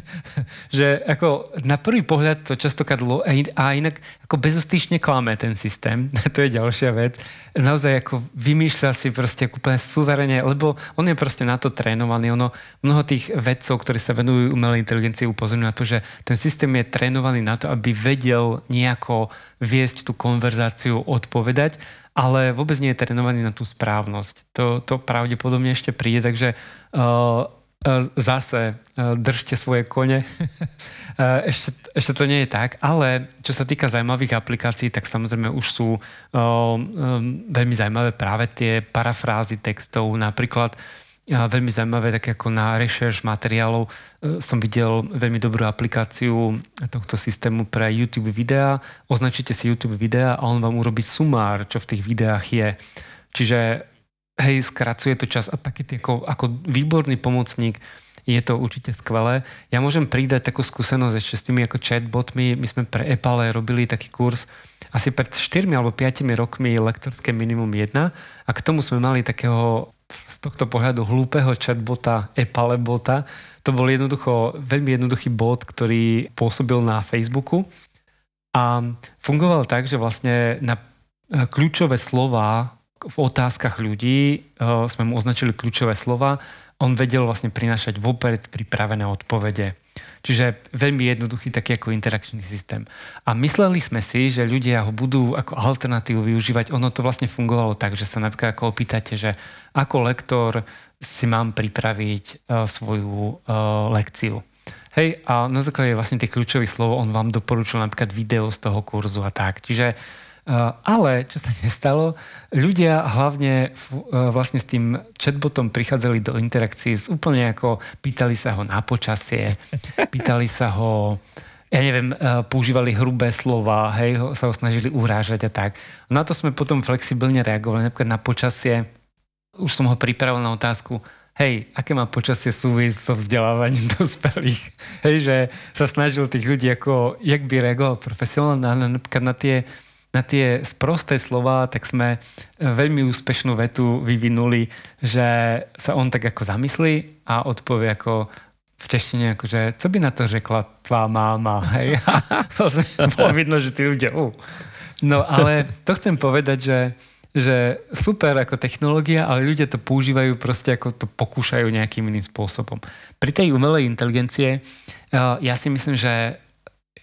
že ako na prvý pohľad to častokrát a inak ako bezostyšne klame ten systém. [LAUGHS] to je ďalšia vec. Naozaj ako vymýšľa si proste úplne suverene, lebo on je proste na to trénovaný. Ono, mnoho tých vedcov, ktorí sa venujú umelej inteligencii, upozorňujú na to, že ten systém je trénovaný na to, aby vedel nejako viesť tú konverzáciu, odpovedať ale vôbec nie je trénovaný na tú správnosť. To, to pravdepodobne ešte príde, takže uh, zase uh, držte svoje kone. [LAUGHS] ešte, ešte to nie je tak, ale čo sa týka zaujímavých aplikácií, tak samozrejme už sú veľmi zaujímavé práve tie parafrázy textov. Napríklad veľmi zaujímavé, tak ako na rešerš materiálov e, som videl veľmi dobrú aplikáciu tohto systému pre YouTube videá. Označíte si YouTube videá a on vám urobí sumár, čo v tých videách je. Čiže hej, skracuje to čas a taký ako, ako výborný pomocník je to určite skvelé. Ja môžem pridať takú skúsenosť ešte s tými ako chatbotmi. My sme pre Epale robili taký kurz asi pred 4 alebo 5 rokmi lektorské minimum 1 a k tomu sme mali takého z tohto pohľadu hlúpeho chatbota, Epalebota. To bol jednoducho, veľmi jednoduchý bot, ktorý pôsobil na Facebooku a fungoval tak, že vlastne na e, kľúčové slova v otázkach ľudí uh, sme mu označili kľúčové slova. On vedel vlastne prinášať vopred pripravené odpovede. Čiže veľmi jednoduchý taký ako interakčný systém. A mysleli sme si, že ľudia ho budú ako alternatívu využívať. Ono to vlastne fungovalo tak, že sa napríklad ako opýtate, že ako lektor si mám pripraviť uh, svoju uh, lekciu. Hej, a na základe vlastne tých kľúčových slov on vám doporučil napríklad video z toho kurzu a tak. Čiže Eh, ale, čo sa [LAUGHS] nestalo, ľudia hlavne eh, vlastne s tým chatbotom prichádzali do interakcií s úplne ako pýtali sa ho na počasie, [LAUGHS] pýtali sa ho, ja neviem, eh, používali hrubé slova, hej, sa ho snažili urážať a tak. Na to sme potom flexibilne reagovali, napríklad na počasie. Už som ho pripravil na otázku, hej, aké má počasie súvisť so vzdelávaním [LAUGHS] dospelých. Hej, že sa snažil tých ľudí ako, jak by reagoval profesionálne napríklad na tie na tie sprosté slova, tak sme e, veľmi úspešnú vetu vyvinuli, že sa on tak ako zamyslí a odpovie ako v češtine, akože, co by na to řekla tvá máma, [LAUGHS] hej? Bolo vidno, že tí ľudia, uh. No ale to chcem povedať, že, že super ako technológia, ale ľudia to používajú proste ako to pokúšajú nejakým iným spôsobom. Pri tej umelej inteligencie ja si myslím, že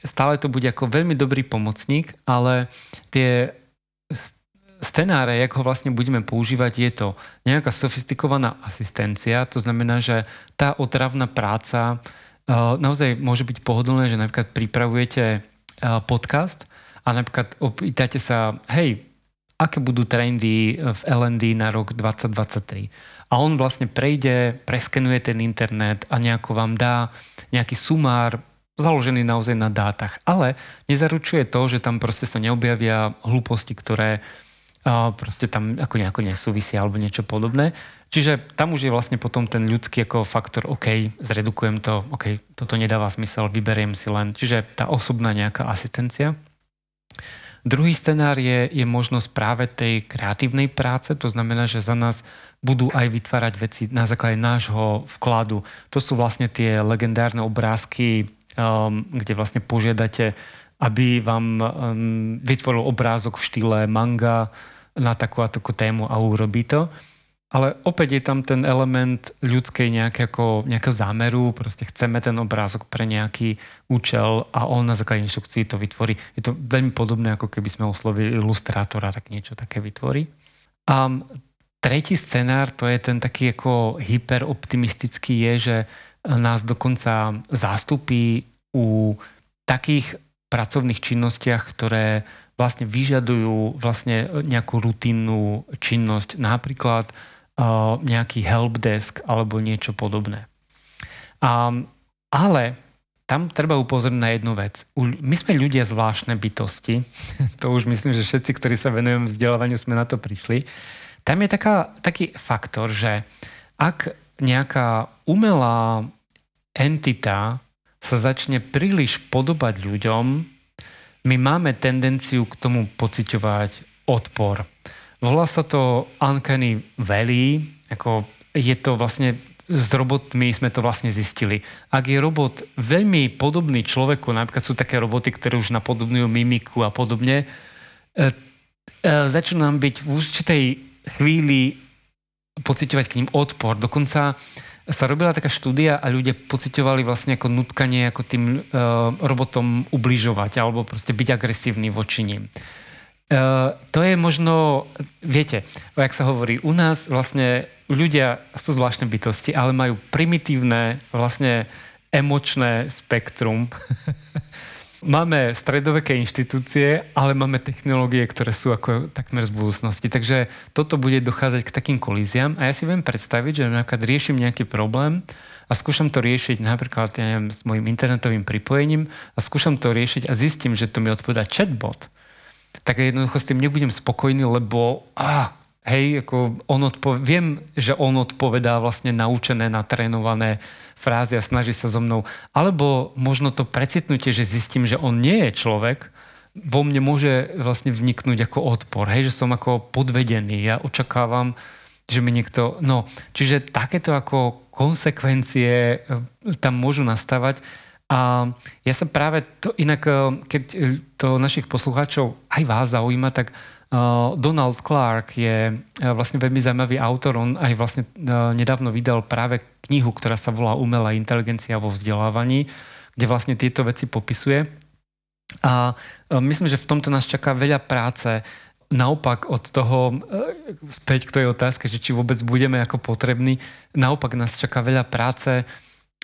stále to bude ako veľmi dobrý pomocník, ale tie scenáre, jak ho vlastne budeme používať, je to nejaká sofistikovaná asistencia, to znamená, že tá otravná práca uh, naozaj môže byť pohodlné, že napríklad pripravujete uh, podcast a napríklad opýtate sa, hej, aké budú trendy v LND na rok 2023. A on vlastne prejde, preskenuje ten internet a nejako vám dá nejaký sumár založený naozaj na dátach. Ale nezaručuje to, že tam proste sa neobjavia hlúposti, ktoré proste tam ako nejako nesúvisia alebo niečo podobné. Čiže tam už je vlastne potom ten ľudský ako faktor, OK, zredukujem to, OK, toto nedáva zmysel, vyberiem si len. Čiže tá osobná nejaká asistencia. Druhý scenár je, je možnosť práve tej kreatívnej práce, to znamená, že za nás budú aj vytvárať veci na základe nášho vkladu. To sú vlastne tie legendárne obrázky, kde vlastne požiadate, aby vám um, vytvoril obrázok v štýle manga na takú a takú tému a urobí to. Ale opäť je tam ten element ľudskej nejakého, nejakého zámeru, proste chceme ten obrázok pre nejaký účel a on na základe inštrukcií to vytvorí. Je to veľmi podobné, ako keby sme oslovili ilustrátora, tak niečo také vytvorí. A tretí scenár, to je ten taký ako hyperoptimistický, je, že nás dokonca zástupí u takých pracovných činnostiach, ktoré vlastne vyžadujú vlastne nejakú rutinnú činnosť. Napríklad nejaký helpdesk alebo niečo podobné. Ale tam treba upozorniť na jednu vec. My sme ľudia zvláštne bytosti. [LAUGHS] to už myslím, že všetci, ktorí sa venujú vzdelávaniu, sme na to prišli. Tam je taká, taký faktor, že ak nejaká umelá entita sa začne príliš podobať ľuďom, my máme tendenciu k tomu pociťovať odpor. Volá sa to Uncanny Valley, ako je to vlastne s robotmi sme to vlastne zistili. Ak je robot veľmi podobný človeku, napríklad sú také roboty, ktoré už napodobňujú mimiku a podobne, e, e, začnú nám byť v určitej chvíli pociťovať k ním odpor. Dokonca sa robila taká štúdia a ľudia pociťovali vlastne ako nutkanie ako tým e, robotom ubližovať alebo proste byť agresívny voči ním. Uh, to je možno, viete, jak sa hovorí, u nás vlastne ľudia sú zvláštne bytosti, ale majú primitívne vlastne emočné spektrum. [LAUGHS] máme stredoveké inštitúcie, ale máme technológie, ktoré sú ako takmer z budúcnosti. Takže toto bude dochádzať k takým kolíziám a ja si viem predstaviť, že napríklad riešim nejaký problém a skúšam to riešiť napríklad ja neviem, s mojim internetovým pripojením a skúšam to riešiť a zistím, že to mi odpoveda chatbot tak jednoducho s tým nebudem spokojný, lebo ah, hej, ako on odpo- viem, že on odpovedá vlastne naučené, natrénované frázy a snaží sa so mnou. Alebo možno to precitnutie, že zistím, že on nie je človek, vo mne môže vlastne vniknúť ako odpor, hej, že som ako podvedený. Ja očakávam, že mi niekto... No, čiže takéto ako konsekvencie e, tam môžu nastávať a ja sa práve to, inak, eh, keď to našich poslucháčov aj vás zaujíma, tak Donald Clark je uh, vlastne veľmi zaujímavý autor. On aj vlastne uh, nedávno vydal práve knihu, ktorá sa volá Umelá inteligencia vo vzdelávaní, kde vlastne tieto veci popisuje. A myslím, že v tomto nás čaká veľa práce. Naopak od toho, späť k tej otázke, že či vôbec budeme ako potrební, naopak nás čaká veľa práce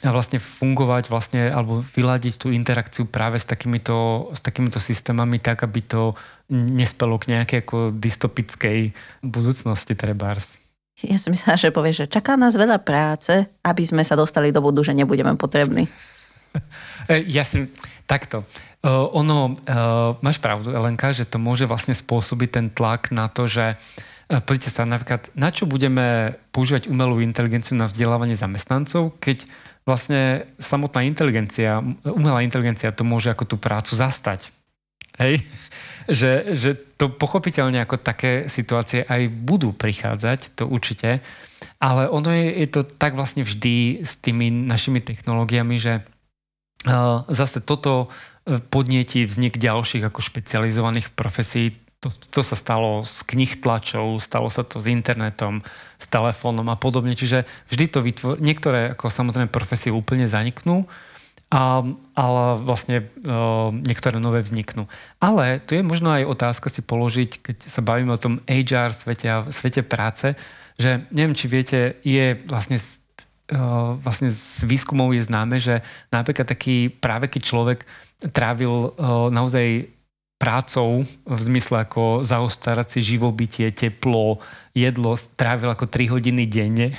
a vlastne fungovať vlastne, alebo vyladiť tú interakciu práve s takýmito, s takýmito systémami tak, aby to nespelo k nejakej ako dystopickej budúcnosti trebárs. Ja som myslela, že povie, že čaká nás veľa práce, aby sme sa dostali do bodu, že nebudeme potrební. [LAUGHS] E, ja si, takto. Uh, ono, uh, máš pravdu, Elenka, že to môže vlastne spôsobiť ten tlak na to, že uh, pozrite sa napríklad, na čo budeme používať umelú inteligenciu na vzdelávanie zamestnancov, keď vlastne samotná inteligencia, umelá inteligencia to môže ako tú prácu zastať. Hej? [LAUGHS] Že, že to pochopiteľne ako také situácie aj budú prichádzať, to určite, ale ono je, je to tak vlastne vždy s tými našimi technológiami, že uh, zase toto e, podnieti vznik ďalších ako špecializovaných profesí, to, to sa stalo s knih tlačou, stalo sa to s internetom, s telefónom a podobne. Čiže vždy to vytvor... Niektoré ako samozrejme profesie úplne zaniknú, a, ale vlastne uh, niektoré nové vzniknú. Ale tu je možno aj otázka si položiť, keď sa bavíme o tom HR svete a svete práce, že neviem, či viete, je vlastne uh, vlastne z výskumov je známe, že napríklad taký práve človek trávil uh, naozaj prácou v zmysle ako zaostarať si živobytie, teplo, jedlo, trávil ako 3 hodiny denne.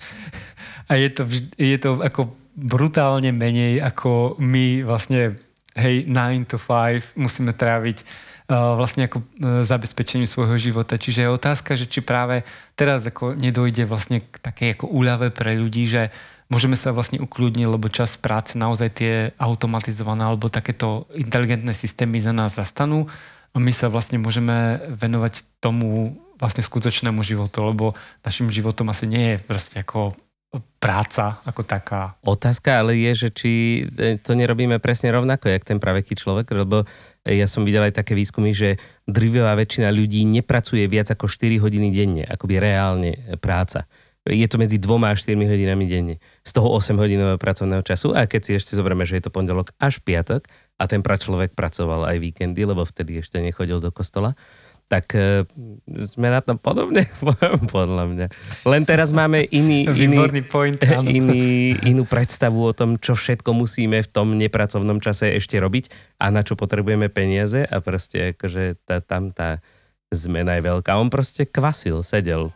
[LAUGHS] a je to, je to ako brutálne menej ako my vlastne hej, 9 to 5 musíme tráviť uh, vlastne ako uh, svojho života. Čiže je otázka, že či práve teraz ako nedojde vlastne k takej ako úľave pre ľudí, že môžeme sa vlastne ukľudniť, lebo čas práce naozaj tie automatizované alebo takéto inteligentné systémy za nás zastanú a my sa vlastne môžeme venovať tomu vlastne skutočnému životu, lebo našim životom asi nie je proste ako práca ako taká. Otázka ale je, že či e, to nerobíme presne rovnako, jak ten praveký človek, lebo ja som videl aj také výskumy, že drvivá väčšina ľudí nepracuje viac ako 4 hodiny denne, akoby reálne práca. Je to medzi dvoma a 4 hodinami denne. Z toho 8 hodinového pracovného času. A keď si ešte zoberieme, že je to pondelok až piatok a ten pračlovek pracoval aj víkendy, lebo vtedy ešte nechodil do kostola, tak uh, sme na tom podobne, [LAUGHS] podľa mňa. Len teraz máme iný, [LAUGHS] iný, point, [LAUGHS] iný, inú predstavu o tom, čo všetko musíme v tom nepracovnom čase ešte robiť a na čo potrebujeme peniaze a proste akože tá, tam tá zmena je veľká. On proste kvasil, sedel,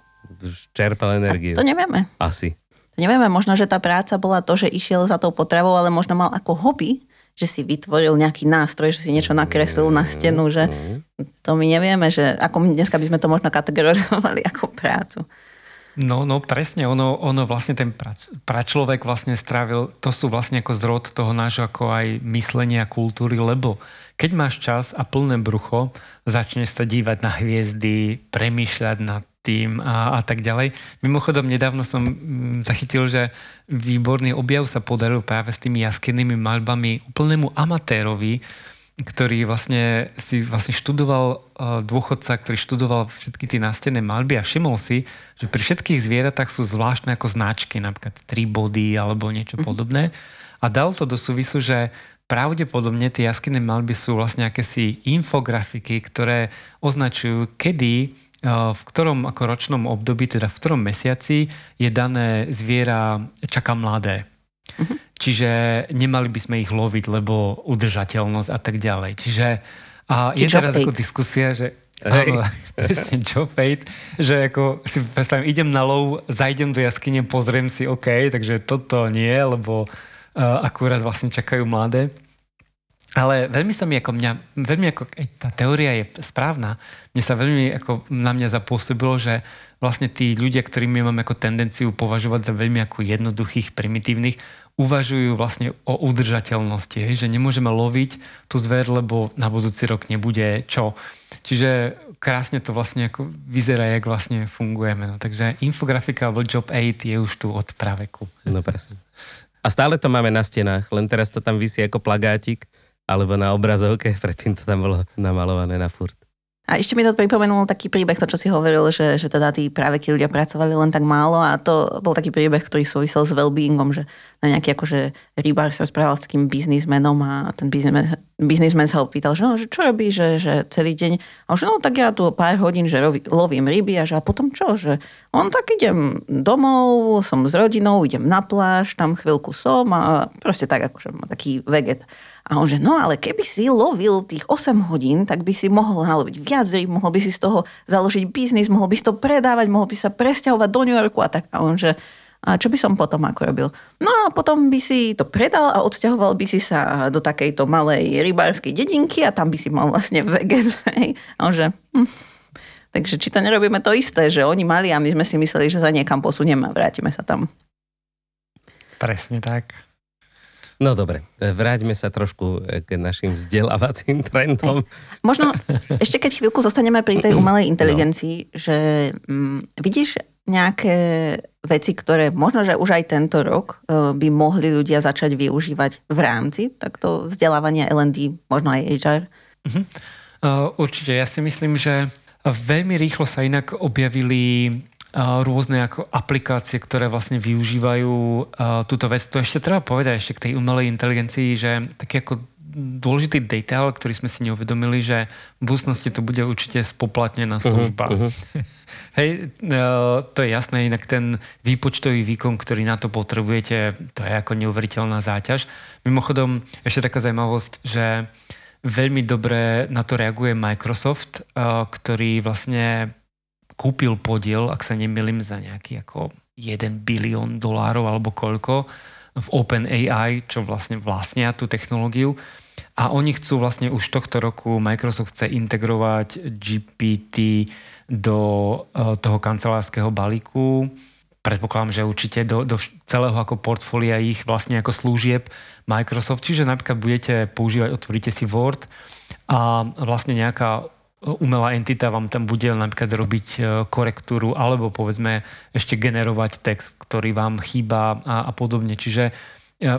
čerpal energiu. A to nevieme. Asi. To nevieme, možno, že tá práca bola to, že išiel za tou potravou, ale možno mal ako hobby že si vytvoril nejaký nástroj, že si niečo nakreslil na stenu, že to my nevieme, že ako my dneska by sme to možno kategorizovali [LAUGHS] ako prácu. No, no presne, ono, ono vlastne ten pra, pračlovek vlastne strávil, to sú vlastne ako zrod toho nášho ako aj myslenia kultúry, lebo keď máš čas a plné brucho, začneš sa dívať na hviezdy, premýšľať nad tým a, a tak ďalej. Mimochodom, nedávno som mm, zachytil, že výborný objav sa podaril práve s tými jaskennými maľbami úplnému amatérovi, ktorý vlastne si vlastne študoval e, dôchodca, ktorý študoval všetky tie nástené malby a všimol si, že pri všetkých zvieratách sú zvláštne ako značky, napríklad tri body alebo niečo mm-hmm. podobné. A dal to do súvisu, že pravdepodobne tie jaskinné malby sú vlastne akési infografiky, ktoré označujú, kedy v ktorom ako ročnom období, teda v ktorom mesiaci je dané zviera čaká mladé. Uh-huh. Čiže nemali by sme ich loviť, lebo udržateľnosť a tak ďalej. Čiže a je teraz ako diskusia, že Hej. [LAUGHS] presne job fate, že ako si predstavím, idem na lov, zajdem do jaskyne, pozriem si, OK, takže toto nie, lebo uh, akurát vlastne čakajú mladé. Ale veľmi sa mi ako mňa, veľmi ako, tá teória je správna, mne sa veľmi ako na mňa zapôsobilo, že vlastne tí ľudia, ktorí my máme ako tendenciu považovať za veľmi ako jednoduchých, primitívnych, uvažujú vlastne o udržateľnosti, že nemôžeme loviť tú zver, lebo na budúci rok nebude čo. Čiže krásne to vlastne ako vyzerá, jak vlastne fungujeme. No, takže infografika alebo Job 8 je už tu od praveku. No presne. A stále to máme na stenách, len teraz to tam vysí ako plagátik alebo na obrazovke, [LAUGHS] predtým to tam bolo namalované na furt. A ešte mi to pripomenul taký príbeh, to čo si hovoril, že, že teda tí práve tí ľudia pracovali len tak málo a to bol taký príbeh, ktorý súvisel s well-beingom, že na nejaký akože rybár sa správal s takým biznismenom a ten biznismen, biznismen sa ho pýtal, že, no, že čo robí, že, že celý deň. A už no tak ja tu pár hodín, že roví, lovím ryby a že a potom čo, že on tak idem domov, som s rodinou, idem na pláž, tam chvíľku som a proste tak akože taký veget. A on že, no ale keby si lovil tých 8 hodín, tak by si mohol naloviť viac rýb, mohol by si z toho založiť biznis, mohol by si to predávať, mohol by sa presťahovať do New Yorku a tak. A on že, a čo by som potom ako robil? No a potom by si to predal a odsťahoval by si sa do takejto malej rybárskej dedinky a tam by si mal vlastne veget. [LAUGHS] A on že, hm. Takže či to nerobíme to isté, že oni mali a my sme si mysleli, že sa niekam posunieme a vrátime sa tam. Presne tak. No dobre, vráťme sa trošku k našim vzdelávacím trendom. [LAUGHS] Možno ešte keď chvíľku zostaneme pri tej [CLEARS THROAT] umelej no. inteligencii, no. že mm, vidíš nejaké veci, ktoré možno, že už aj tento rok e, by mohli ľudia začať využívať v rámci takto vzdelávania L&D, možno aj HR? Uh-huh. Uh, určite, ja si myslím, že veľmi rýchlo sa inak objavili rôzne ako aplikácie, ktoré vlastne využívajú túto vec. To ešte treba povedať ešte k tej umelej inteligencii, že taký ako dôležitý detail, ktorý sme si neuvedomili, že v budúcnosti to bude určite spoplatnená mhm, služba. Uh-huh, [LAUGHS] uh-huh. Hej, uh, to je jasné, inak ten výpočtový výkon, ktorý na to potrebujete, to je ako neuveriteľná záťaž. Mimochodom, ešte taká zaujímavosť, že veľmi dobre na to reaguje Microsoft, uh, ktorý vlastne kúpil podiel, ak sa nemýlim, za nejaký ako 1 bilión dolárov alebo koľko v OpenAI, čo vlastne vlastnia tú technológiu. A oni chcú vlastne už tohto roku, Microsoft chce integrovať GPT do uh, toho kancelárskeho balíku predpokladám, že určite do, do celého ako portfólia ich vlastne ako služieb Microsoft. Čiže napríklad budete používať, otvoríte si Word a vlastne nejaká umelá entita vám tam bude napríklad robiť e, korektúru alebo povedzme ešte generovať text, ktorý vám chýba a, a podobne. Čiže ja,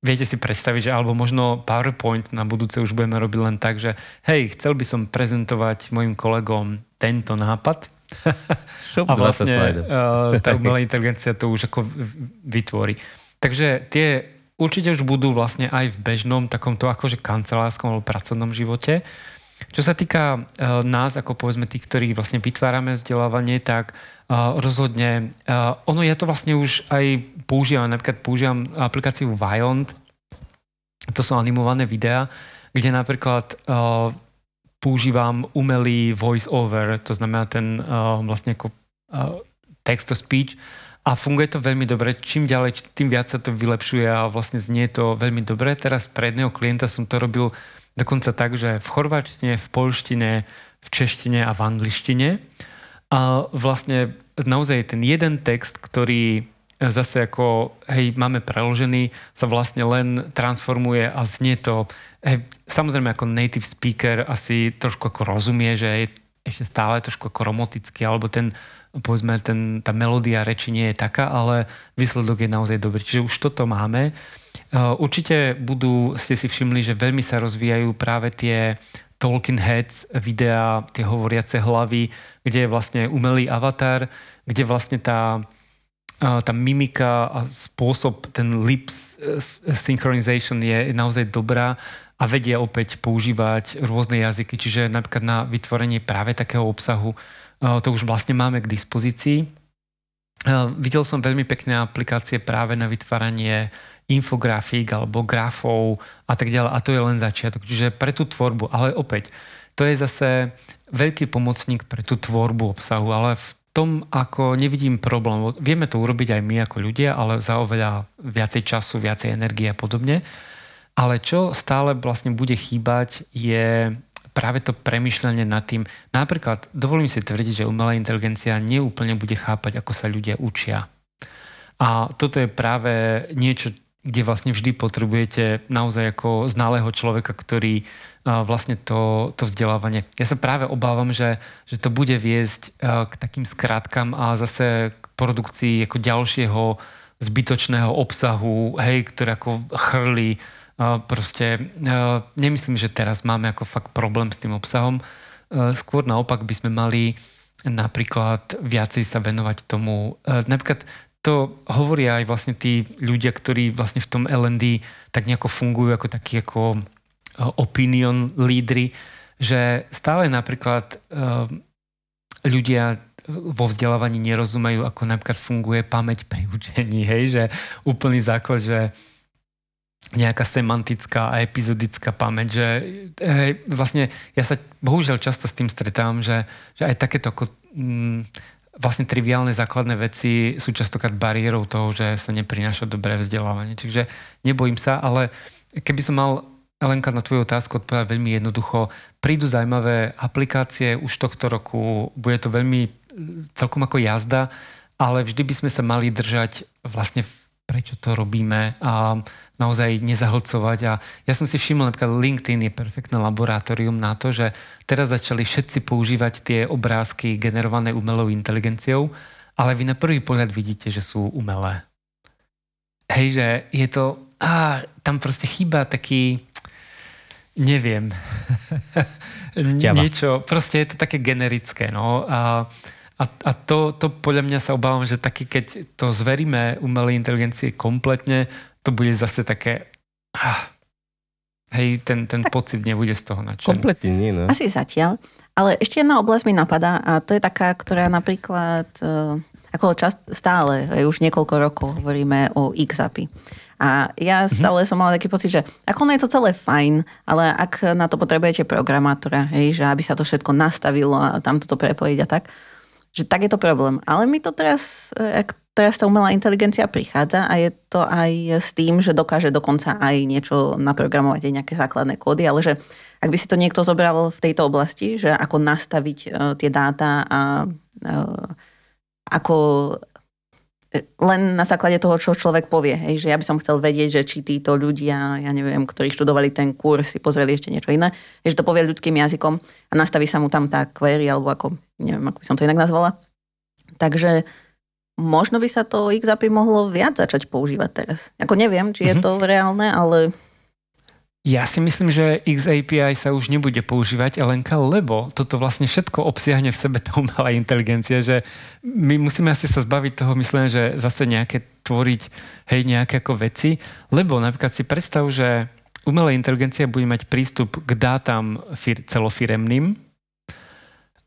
viete si predstaviť, že alebo možno PowerPoint na budúce už budeme robiť len tak, že hej, chcel by som prezentovať mojim kolegom tento nápad [LAUGHS] a vlastne uh, tá umelá inteligencia to už ako vytvorí. Takže tie určite už budú vlastne aj v bežnom takomto akože kancelárskom alebo pracovnom živote. Čo sa týka uh, nás, ako povedzme tých, ktorí vlastne vytvárame vzdelávanie, tak uh, rozhodne, uh, ono ja to vlastne už aj používam, napríklad používam aplikáciu Vyond, to sú animované videá, kde napríklad uh, používam umelý voice over, to znamená ten uh, vlastne ako uh, text to speech a funguje to veľmi dobre. Čím ďalej, tým viac sa to vylepšuje a vlastne znie to veľmi dobre. Teraz pre jedného klienta som to robil Dokonca tak, že v chorvačtine, v polštine, v češtine a v angličtine. A vlastne naozaj ten jeden text, ktorý zase ako, hej, máme preložený, sa vlastne len transformuje a znie to, hej, samozrejme ako native speaker asi trošku ako rozumie, že je ešte stále trošku ako romotický, alebo ten, povedzme, ten, tá melódia reči nie je taká, ale výsledok je naozaj dobrý. Čiže už toto máme. Eh, určite budú, ste si všimli, že veľmi sa rozvíjajú práve tie Talking Heads videá, tie hovoriace hlavy, kde je vlastne umelý avatar, kde vlastne tá, eh, tá mimika a spôsob, ten lips eh, synchronization je naozaj dobrá a vedia opäť používať rôzne jazyky, čiže napríklad na vytvorenie práve takého obsahu to už vlastne máme k dispozícii. Videl som veľmi pekné aplikácie práve na vytváranie infografík alebo grafov a tak ďalej. A to je len začiatok. Čiže pre tú tvorbu, ale opäť, to je zase veľký pomocník pre tú tvorbu obsahu, ale v tom, ako nevidím problém. Vieme to urobiť aj my ako ľudia, ale za oveľa viacej času, viacej energie a podobne. Ale čo stále vlastne bude chýbať je práve to premyšľanie nad tým. Napríklad, dovolím si tvrdiť, že umelá inteligencia neúplne bude chápať, ako sa ľudia učia. A toto je práve niečo, kde vlastne vždy potrebujete naozaj ako znalého človeka, ktorý vlastne to, to vzdelávanie. Ja sa práve obávam, že, že to bude viesť k takým skrátkam a zase k produkcii ako ďalšieho zbytočného obsahu, hej, ktoré ako chrli. Proste nemyslím, že teraz máme ako fakt problém s tým obsahom. Skôr naopak by sme mali napríklad viacej sa venovať tomu. Napríklad to hovoria aj vlastne tí ľudia, ktorí vlastne v tom L&D tak nejako fungujú ako takí ako e, opinion lídry, že stále napríklad e, ľudia vo vzdelávaní nerozumejú, ako napríklad funguje pamäť pri [LAUGHS] učení, hej, že úplný základ, že nejaká semantická a epizodická pamäť, že hej, vlastne ja sa bohužiaľ často s tým stretávam, že, že aj takéto mm, vlastne triviálne základné veci sú častokrát bariérou toho, že sa neprináša dobré vzdelávanie. Čiže nebojím sa, ale keby som mal Elenka, na tvoju otázku odpovedať veľmi jednoducho. Prídu zaujímavé aplikácie už tohto roku, bude to veľmi celkom ako jazda, ale vždy by sme sa mali držať vlastne prečo to robíme a naozaj nezahlcovať. A ja som si všimol, napríklad LinkedIn je perfektné laboratórium na to, že teraz začali všetci používať tie obrázky generované umelou inteligenciou, ale vy na prvý pohľad vidíte, že sú umelé. Hej, že je to... Á, tam proste chýba taký... Neviem. [LAUGHS] Niečo. Proste je to také generické. No. A, a, a to, to podľa mňa sa obávam, že taký, keď to zveríme umelej inteligencie kompletne, to bude zase také... Ah, hej, ten, ten pocit nebude z toho nadšený. Kompletne nie, no. Asi zatiaľ. Ale ešte jedna oblasť mi napadá a to je taká, ktorá napríklad uh, ako čas, stále, už niekoľko rokov hovoríme o XAPI. A ja mhm. stále som mala taký pocit, že ako ono je to celé fajn, ale ak na to potrebujete programátora, hej, že aby sa to všetko nastavilo a tam toto prepojiť a tak, že tak je to problém. Ale my to teraz, e, ak teraz tá umelá inteligencia prichádza a je to aj s tým, že dokáže dokonca aj niečo naprogramovať, aj nejaké základné kódy, ale že ak by si to niekto zobral v tejto oblasti, že ako nastaviť uh, tie dáta a uh, ako len na základe toho, čo človek povie. Hej, že ja by som chcel vedieť, že či títo ľudia, ja neviem, ktorí študovali ten kurz, si pozreli ešte niečo iné, že to povie ľudským jazykom a nastaví sa mu tam tá query, alebo ako, neviem, ako by som to inak nazvala. Takže možno by sa to XAPI mohlo viac začať používať teraz. Ako neviem, či je mm-hmm. to reálne, ale ja si myslím, že XAPI sa už nebude používať, Elenka, lebo toto vlastne všetko obsiahne v sebe tá umelá inteligencia, že my musíme asi sa zbaviť toho myslenia, že zase nejaké tvoriť, hej, nejaké ako veci, lebo napríklad si predstav, že umelá inteligencia bude mať prístup k dátam fir- celofiremným,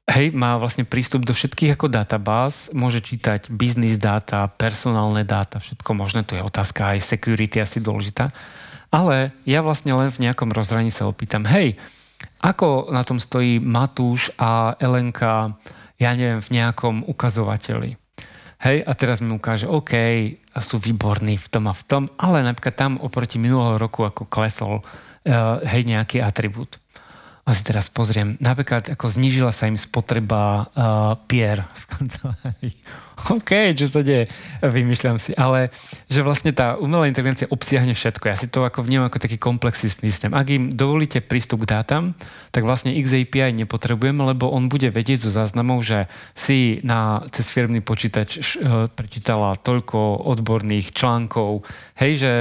hej, má vlastne prístup do všetkých ako databáz, môže čítať business dáta, personálne dáta, všetko možné, to je otázka aj security asi dôležitá ale ja vlastne len v nejakom rozhraní sa opýtam, hej, ako na tom stojí Matúš a Elenka, ja neviem, v nejakom ukazovateli. Hej, a teraz mi ukáže, OK, sú výborní v tom a v tom, ale napríklad tam oproti minulého roku ako klesol, uh, hej, nejaký atribút. A si teraz pozriem, napríklad ako znížila sa im spotreba uh, pier v kancelárii. [LAUGHS] OK, čo sa deje? Vymýšľam si. Ale že vlastne tá umelá inteligencia obsiahne všetko. Ja si to ako vnímam ako taký komplexný systém. Ak im dovolíte prístup k dátam, tak vlastne XAPI nepotrebujeme, lebo on bude vedieť zo záznamov, že si na, cez firmný počítač uh, prečítala toľko odborných článkov. Hej, že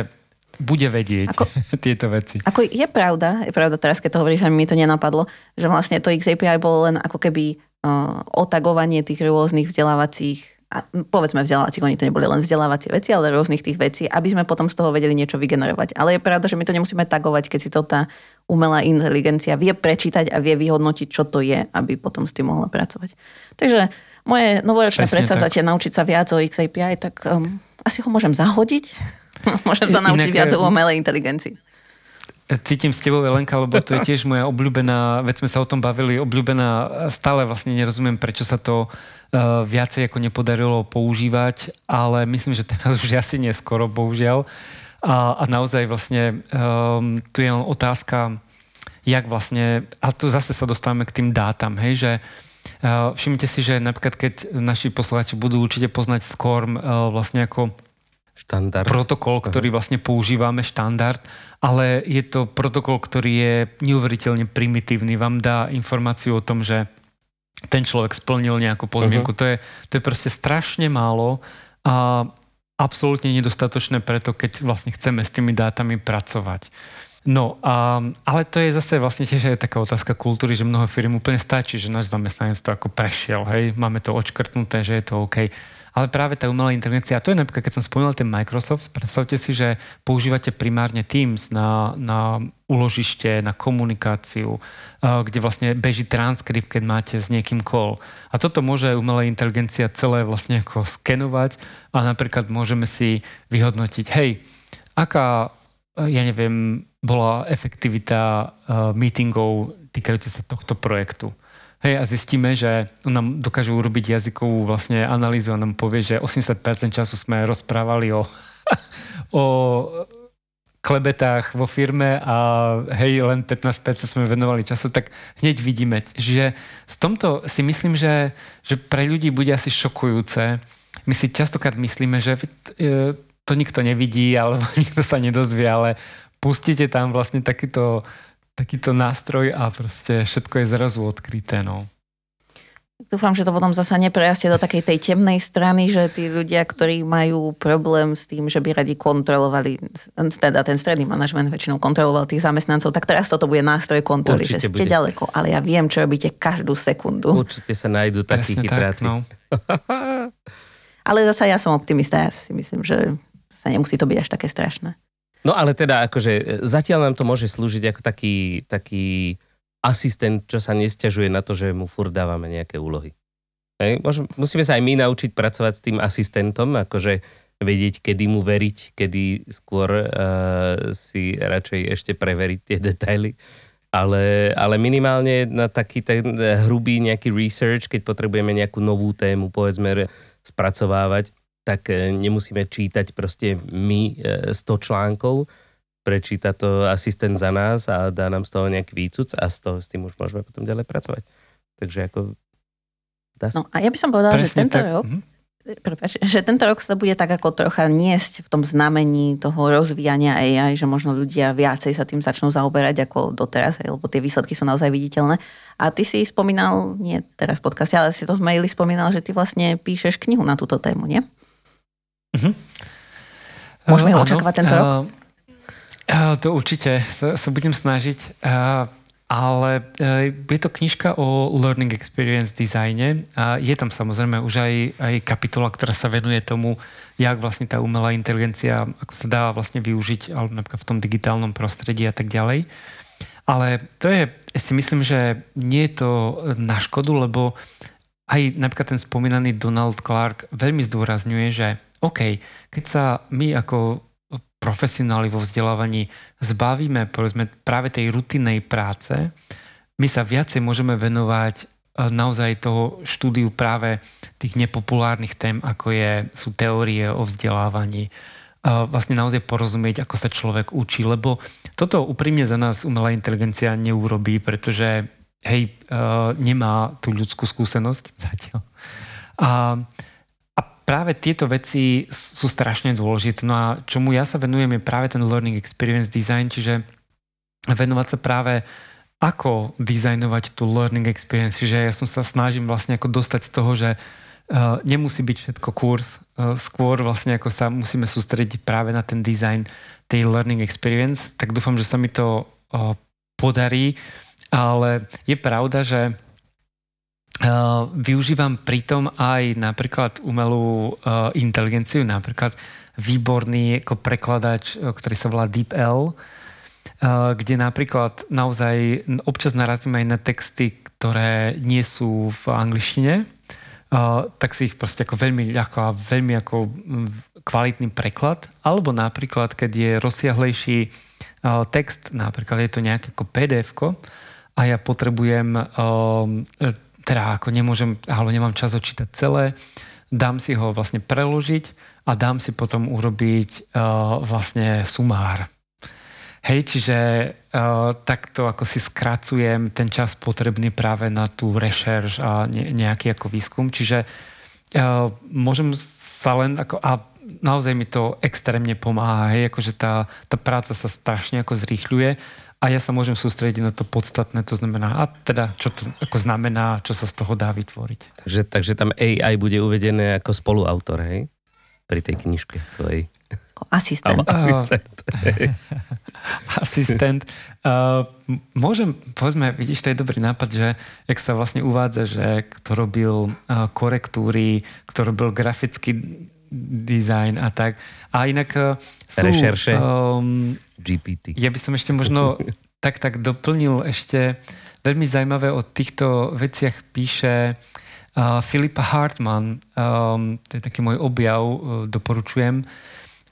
bude vedieť ako, [LAUGHS] tieto veci. Ako je pravda, je pravda teraz, keď to hovoríš, že mi to nenapadlo, že vlastne to XAPI bolo len ako keby uh, otagovanie tých rôznych vzdelávacích a povedzme vzdelávacích, oni to neboli len vzdelávacie veci, ale rôznych tých vecí, aby sme potom z toho vedeli niečo vygenerovať. Ale je pravda, že my to nemusíme tagovať, keď si to tá umelá inteligencia vie prečítať a vie vyhodnotiť, čo to je, aby potom s tým mohla pracovať. Takže moje novoročné predsavzatie naučiť sa viac o XAPI, tak um, asi ho môžem zahodiť [LAUGHS] Môžem sa naučiť Inak, viac o umelej inteligencii. Cítim s tebou, Elenka, lebo to je tiež moja obľúbená, veď sme sa o tom bavili, obľúbená, stále vlastne nerozumiem, prečo sa to uh, viacej ako nepodarilo používať, ale myslím, že teraz už asi neskoro, bohužiaľ. A, a naozaj vlastne um, tu je len otázka, jak vlastne, a tu zase sa dostávame k tým dátam, hej, že uh, všimnite si, že napríklad keď naši poslucháči budú určite poznať SCORM uh, vlastne ako štandard. protokol, ktorý vlastne používame, štandard, ale je to protokol, ktorý je neuveriteľne primitívny. Vám dá informáciu o tom, že ten človek splnil nejakú podmienku. Uh-huh. To, je, to je proste strašne málo a absolútne nedostatočné preto, keď vlastne chceme s tými dátami pracovať. No, a, ale to je zase vlastne tiež aj taká otázka kultúry, že mnoho firm úplne stačí, že náš zamestnanec to ako prešiel, hej, máme to odškrtnuté, že je to OK ale práve tá umelá inteligencia, a to je napríklad, keď som spomínal ten Microsoft, predstavte si, že používate primárne Teams na, na uložište, na komunikáciu, kde vlastne beží transkript, keď máte s niekým call. A toto môže umelá inteligencia celé vlastne ako skenovať a napríklad môžeme si vyhodnotiť, hej, aká, ja neviem, bola efektivita meetingov týkajúce sa tohto projektu Hej, a zistíme, že nám dokážu urobiť jazykovú vlastne analýzu a nám povie, že 80% času sme rozprávali o, [LAUGHS] o klebetách vo firme a hej, len 15% sme venovali času, tak hneď vidíme. Že v tomto si myslím, že, že pre ľudí bude asi šokujúce. My si častokrát myslíme, že e, to nikto nevidí alebo [LAUGHS] nikto sa nedozvie, ale pustíte tam vlastne takýto takýto nástroj a proste všetko je zrazu odkryté. No. Dúfam, že to potom zasa neprejastie do takej tej temnej strany, že tí ľudia, ktorí majú problém s tým, že by radi kontrolovali, teda ten stredný manažment väčšinou kontroloval tých zamestnancov, tak teraz toto bude nástroj kontroly, Určite že ste bude. ďaleko, ale ja viem, čo robíte každú sekundu. Určite sa nájdú takí chytráci. Tak, no. [LAUGHS] ale zasa ja som optimista, ja si myslím, že sa nemusí to byť až také strašné. No ale teda akože zatiaľ nám to môže slúžiť ako taký, taký asistent, čo sa nestiažuje na to, že mu furt dávame nejaké úlohy. Hej, musíme sa aj my naučiť pracovať s tým asistentom, akože vedieť, kedy mu veriť, kedy skôr uh, si radšej ešte preveriť tie detaily. Ale, ale minimálne na taký ten hrubý nejaký research, keď potrebujeme nejakú novú tému, povedzme, spracovávať, tak e, nemusíme čítať proste my 100 e, článkov, prečíta to asistent za nás a dá nám z toho nejaký výcuc a z toho, s tým už môžeme potom ďalej pracovať. Takže ako... Dá sa... No a ja by som povedala, Presne že tento tak. rok, mm-hmm. Prepač, že tento rok sa bude tak ako trocha niesť v tom znamení toho rozvíjania AI, že možno ľudia viacej sa tým začnú zaoberať ako doteraz, lebo tie výsledky sú naozaj viditeľné. A ty si spomínal, nie teraz v podcaste, ale si to v maili spomínal, že ty vlastne píšeš knihu na túto tému, nie? Uh-huh. Môžeme ho uh, očakávať tento uh, rok? Uh, to určite sa, sa budem snažiť. Uh, ale je to knižka o learning experience dizajne a je tam samozrejme už aj, aj kapitola, ktorá sa venuje tomu, jak vlastne tá umelá inteligencia, ako sa dá vlastne využiť alebo napríklad v tom digitálnom prostredí a tak ďalej. Ale to je, si myslím, že nie je to na škodu, lebo aj napríklad ten spomínaný Donald Clark veľmi zdôrazňuje, že OK, keď sa my ako profesionáli vo vzdelávaní zbavíme povedzme, práve tej rutinnej práce, my sa viacej môžeme venovať e, naozaj toho štúdiu práve tých nepopulárnych tém, ako je, sú teórie o vzdelávaní, e, vlastne naozaj porozumieť, ako sa človek učí, lebo toto úprimne za nás umelá inteligencia neurobí, pretože hej, e, nemá tú ľudskú skúsenosť zatiaľ. A práve tieto veci sú strašne dôležité. No a čomu ja sa venujem je práve ten learning experience design, čiže venovať sa práve ako dizajnovať tú learning experience. Čiže ja som sa snažím vlastne ako dostať z toho, že uh, nemusí byť všetko kurz, uh, skôr vlastne ako sa musíme sústrediť práve na ten design tej learning experience. Tak dúfam, že sa mi to uh, podarí, ale je pravda, že využívam pritom aj napríklad umelú uh, inteligenciu, napríklad výborný ako prekladač, uh, ktorý sa volá DeepL, kde napríklad naozaj občas narazím aj na texty, ktoré nie sú v angličtine, tak si ich proste ako veľmi ľahko a veľmi ako kvalitný preklad, alebo napríklad, keď je rozsiahlejší text, napríklad je to nejaké ako pdf a ja potrebujem teda ako nemôžem, alebo nemám čas očítať celé, dám si ho vlastne preložiť a dám si potom urobiť uh, vlastne sumár. Hej, čiže uh, takto ako si skracujem ten čas potrebný práve na tú rešerš a ne, nejaký ako výskum. Čiže uh, môžem sa len ako, a naozaj mi to extrémne pomáha, hej, akože tá, tá práca sa strašne ako zrýchľuje a ja sa môžem sústrediť na to podstatné, to znamená, a teda, čo to ako znamená, čo sa z toho dá vytvoriť. Takže, takže tam AI bude uvedené ako spoluautor, hej? Pri tej knižke tvojej. Asistent. Alebo asistent. [LAUGHS] asistent. Uh, môžem, povedzme, vidíš, to je dobrý nápad, že jak sa vlastne uvádza, že kto robil uh, korektúry, kto robil grafický design a tak. A inak uh, sú... Rešerše. Um, GPT. Ja by som ešte možno [LAUGHS] tak, tak doplnil ešte veľmi zaujímavé o týchto veciach píše uh, Filipa Hartman, um, to je taký môj objav, uh, doporučujem.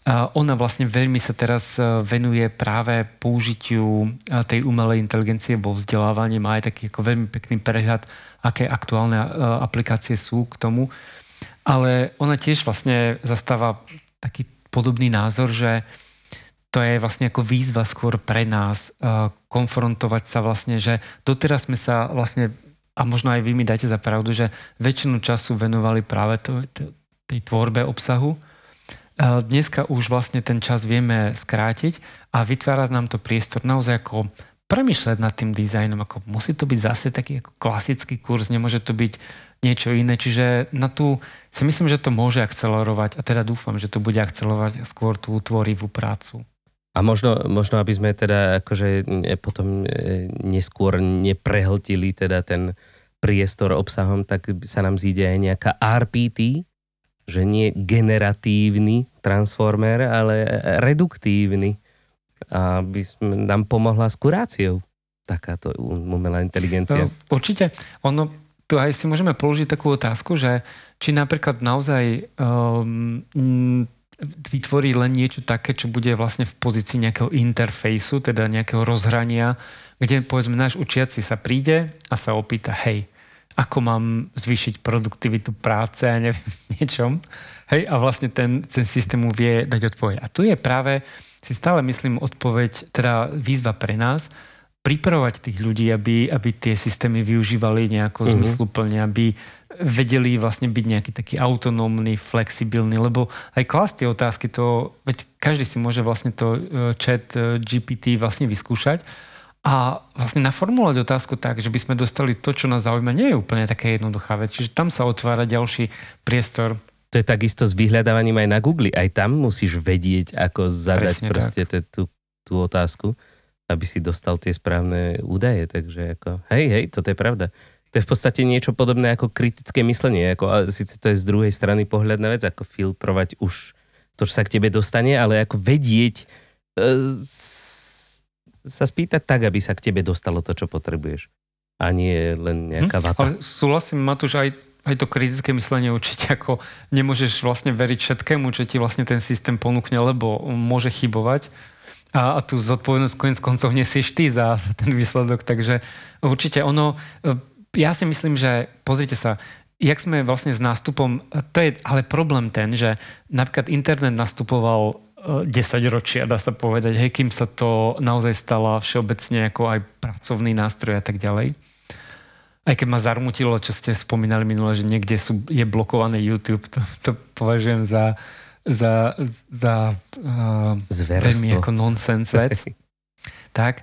Uh, ona vlastne veľmi sa teraz uh, venuje práve použitiu uh, tej umelej inteligencie vo vzdelávaní. Má aj taký ako veľmi pekný prehľad, aké aktuálne uh, aplikácie sú k tomu. Ale ona tiež vlastne zastáva taký podobný názor, že to je vlastne ako výzva skôr pre nás uh, konfrontovať sa vlastne, že doteraz sme sa vlastne, a možno aj vy mi dáte za pravdu, že väčšinu času venovali práve to, tej tvorbe obsahu. Uh, dneska už vlastne ten čas vieme skrátiť a vytvára nám to priestor naozaj ako premyšľať nad tým dizajnom, ako musí to byť zase taký ako klasický kurz, nemôže to byť niečo iné. Čiže na tú si myslím, že to môže akcelerovať a teda dúfam, že to bude akcelerovať skôr tú tvorivú prácu. A možno, možno, aby sme teda akože potom e, neskôr neprehltili teda ten priestor obsahom, tak sa nám zíde aj nejaká RPT, že nie generatívny transformer, ale reduktívny. Aby nám pomohla s kuráciou takáto umelá inteligencia. No, určite. Ono, tu aj si môžeme položiť takú otázku, že či napríklad naozaj um, vytvorí len niečo také, čo bude vlastne v pozícii nejakého interfejsu, teda nejakého rozhrania, kde povedzme náš učiaci sa príde a sa opýta, hej, ako mám zvýšiť produktivitu práce a neviem, [LAUGHS] niečom. Hej, a vlastne ten, ten systém mu vie dať odpoveď. A tu je práve, si stále myslím, odpoveď, teda výzva pre nás, pripravovať tých ľudí, aby, aby tie systémy využívali nejako mm-hmm. zmysluplne, aby vedeli vlastne byť nejaký taký autonómny, flexibilný, lebo aj klas tie otázky, to, veď každý si môže vlastne to e, chat e, GPT vlastne vyskúšať a vlastne naformulovať otázku tak, že by sme dostali to, čo nás zaujíma, nie je úplne také jednoduchá vec. Čiže tam sa otvára ďalší priestor to je takisto s vyhľadávaním aj na Google. Aj tam musíš vedieť, ako zadať Presne proste te, tú, tú otázku, aby si dostal tie správne údaje. Takže ako, hej, hej, toto je pravda. To je v podstate niečo podobné ako kritické myslenie. Ako, a síce to je z druhej strany pohľad na vec, ako filtrovať už to, čo sa k tebe dostane, ale ako vedieť e, sa spýtať tak, aby sa k tebe dostalo to, čo potrebuješ. A nie len nejaká hm, vata. Ale súhlasím, Matúš, aj aj to kritické myslenie určite ako nemôžeš vlastne veriť všetkému, čo ti vlastne ten systém ponúkne, lebo môže chybovať. A, a tú zodpovednosť konec koncov nesieš ty za, ten výsledok. Takže určite ono, e, ja si myslím, že pozrite sa, jak sme vlastne s nástupom, to je ale problém ten, že napríklad internet nastupoval 10 e, ročia, dá sa povedať, hej, kým sa to naozaj stala všeobecne ako aj pracovný nástroj a tak ďalej. Aj keď ma zarmutilo, čo ste spomínali minule, že niekde sú, je blokované YouTube, to, to považujem za, za, za uh, veľmi ako nonsens vec. [LAUGHS] tak.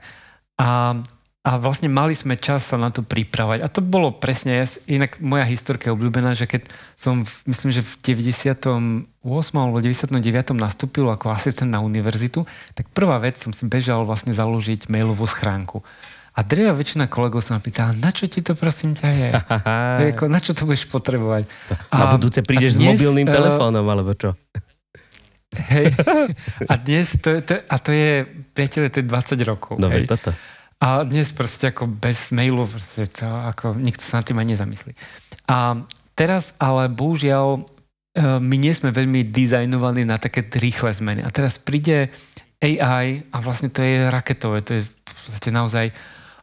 A, a vlastne mali sme čas sa na to pripravať. A to bolo presne, inak moja historka je obľúbená, že keď som, v, myslím, že v 98. alebo 99. nastúpil ako asistent na univerzitu, tak prvá vec som si bežal vlastne založiť mailovú schránku. A drevá väčšina kolegov sa ma pýta, na čo ti to prosím ťa je? [LAUGHS] Na čo to budeš potrebovať? A, na budúce prídeš dnes, s mobilným uh, telefónom, alebo čo? Hej. A dnes, to, to, a to je, priateľe, to je 20 rokov. No, hej. toto. A dnes proste ako bez mailu, proste to, ako nikto sa nad tým ani nezamyslí. A teraz ale bohužiaľ e, my nie sme veľmi dizajnovaní na také rýchle zmeny. A teraz príde AI a vlastne to je raketové, to je v podstate naozaj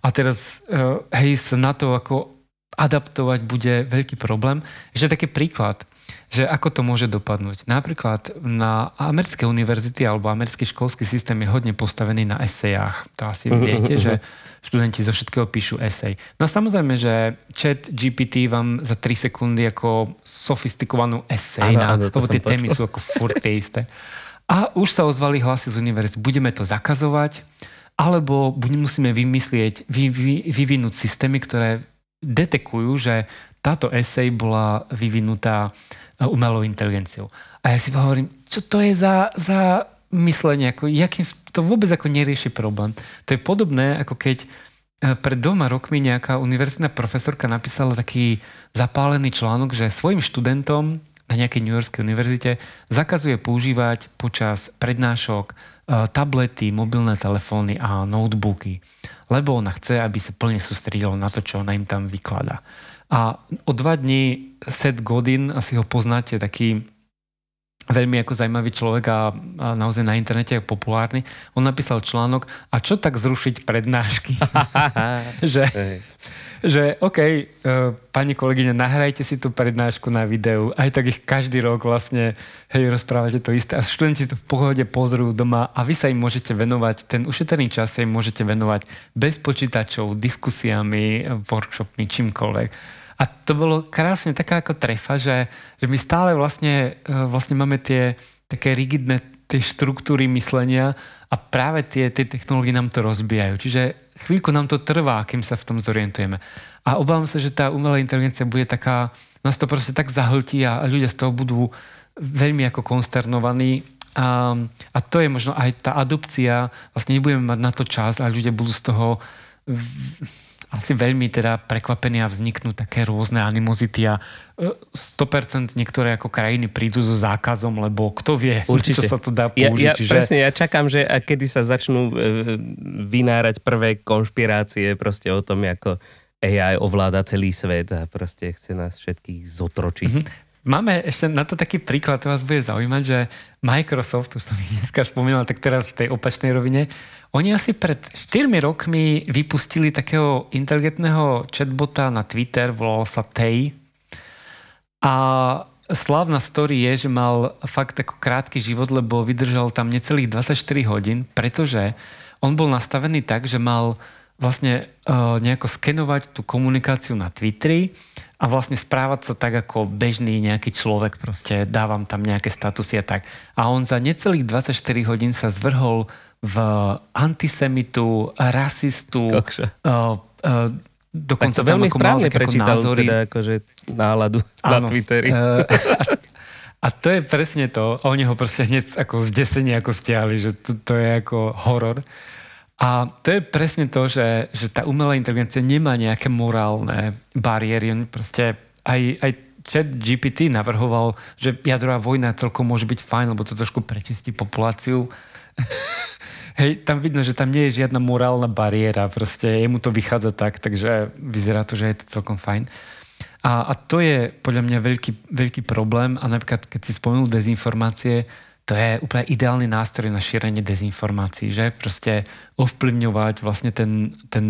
a teraz, uh, hej, sa na to ako adaptovať bude veľký problém. Ešte taký príklad, že ako to môže dopadnúť. Napríklad na americké univerzity alebo americký školský systém je hodne postavený na esejách. To asi uh-huh, viete, uh-huh. že študenti zo všetkého píšu esej. No a samozrejme, že chat GPT vám za 3 sekundy ako sofistikovanú esej, na, lebo tie témy sú ako furt tie isté. A už sa ozvali hlasy z univerzity. Budeme to zakazovať, alebo musíme vymyslieť, vy, vy, vyvinúť systémy, ktoré detekujú, že táto esej bola vyvinutá umelou inteligenciou. A ja si hovorím, čo to je za, za myslenie, ako, jakým, to vôbec ako nerieši problém. To je podobné, ako keď e, pred dvoma rokmi nejaká univerzitná profesorka napísala taký zapálený článok, že svojim študentom na nejakej New Yorkskej univerzite zakazuje používať počas prednášok Eh, tablety, mobilné telefóny a notebooky, lebo ona chce, aby sa plne sústredila na to, čo ona im tam vykladá. A o dva dní Seth Godin, asi ho poznáte, taký veľmi ako zaujímavý človek a, a naozaj na internete je populárny. On napísal článok a čo tak zrušiť prednášky? [LAUGHS] že, že OK, uh, pani kolegyne, nahrajte si tú prednášku na videu, aj tak ich každý rok vlastne, hej, rozprávate to isté a študenti to v pohode pozrú doma a vy sa im môžete venovať, ten ušetrený čas sa im môžete venovať bez počítačov, diskusiami, workshopmi, čímkoľvek. A to bolo krásne taká ako trefa, že, že my stále vlastne, uh, vlastne máme tie také rigidné tie štruktúry myslenia a práve tie, tie technológie nám to rozbijajú. Čiže chvíľku nám to trvá, kým sa v tom zorientujeme. A obávam sa, že tá umelá inteligencia bude taká, nás to proste tak zahltí a ľudia z toho budú veľmi ako konsternovaní a, a to je možno aj tá adopcia, vlastne nebudeme mať na to čas a ľudia budú z toho asi veľmi teda prekvapení a vzniknú také rôzne animozity a 100% e, niektoré ako krajiny prídu so zákazom, lebo kto vie, [LAUGHS] Určite. čo sa to dá použiť. Ja, ja, že... Presne, ja čakám, že a kedy sa začnú e, vynárať prvé konšpirácie proste o tom, ako AI ovláda celý svet a proste chce nás všetkých zotročiť. Mm-hmm. Máme ešte na to taký príklad, to vás bude zaujímať, že Microsoft, už som ich dneska spomínal, tak teraz v tej opačnej rovine, oni asi pred 4 rokmi vypustili takého inteligentného chatbota na Twitter, volal sa Tay. A slávna story je, že mal fakt ako krátky život, lebo vydržal tam necelých 24 hodín, pretože on bol nastavený tak, že mal vlastne uh, nejako skenovať tú komunikáciu na Twitteri a vlastne správať sa tak ako bežný nejaký človek, proste dávam tam nejaké statusy a tak. A on za necelých 24 hodín sa zvrhol v antisemitu, rasistu, uh, uh, dokonca tak to veľmi správne prečítal názory. teda akože náladu Áno, na Twitteri. Uh, [LAUGHS] a to je presne to. Oni ho proste hneď ako zdesenie ako stiahli, že to, to je ako horor. A to je presne to, že, že tá umelá inteligencia nemá nejaké morálne bariéry. On proste aj, aj chat GPT navrhoval, že jadrová vojna celkom môže byť fajn, lebo to trošku prečistí populáciu. Hej, tam vidno, že tam nie je žiadna morálna bariéra, proste jemu to vychádza tak, takže vyzerá to, že je to celkom fajn. A, a to je podľa mňa veľký, veľký problém a napríklad, keď si spomenul dezinformácie, to je úplne ideálny nástroj na šírenie dezinformácií, že proste ovplyvňovať vlastne ten, ten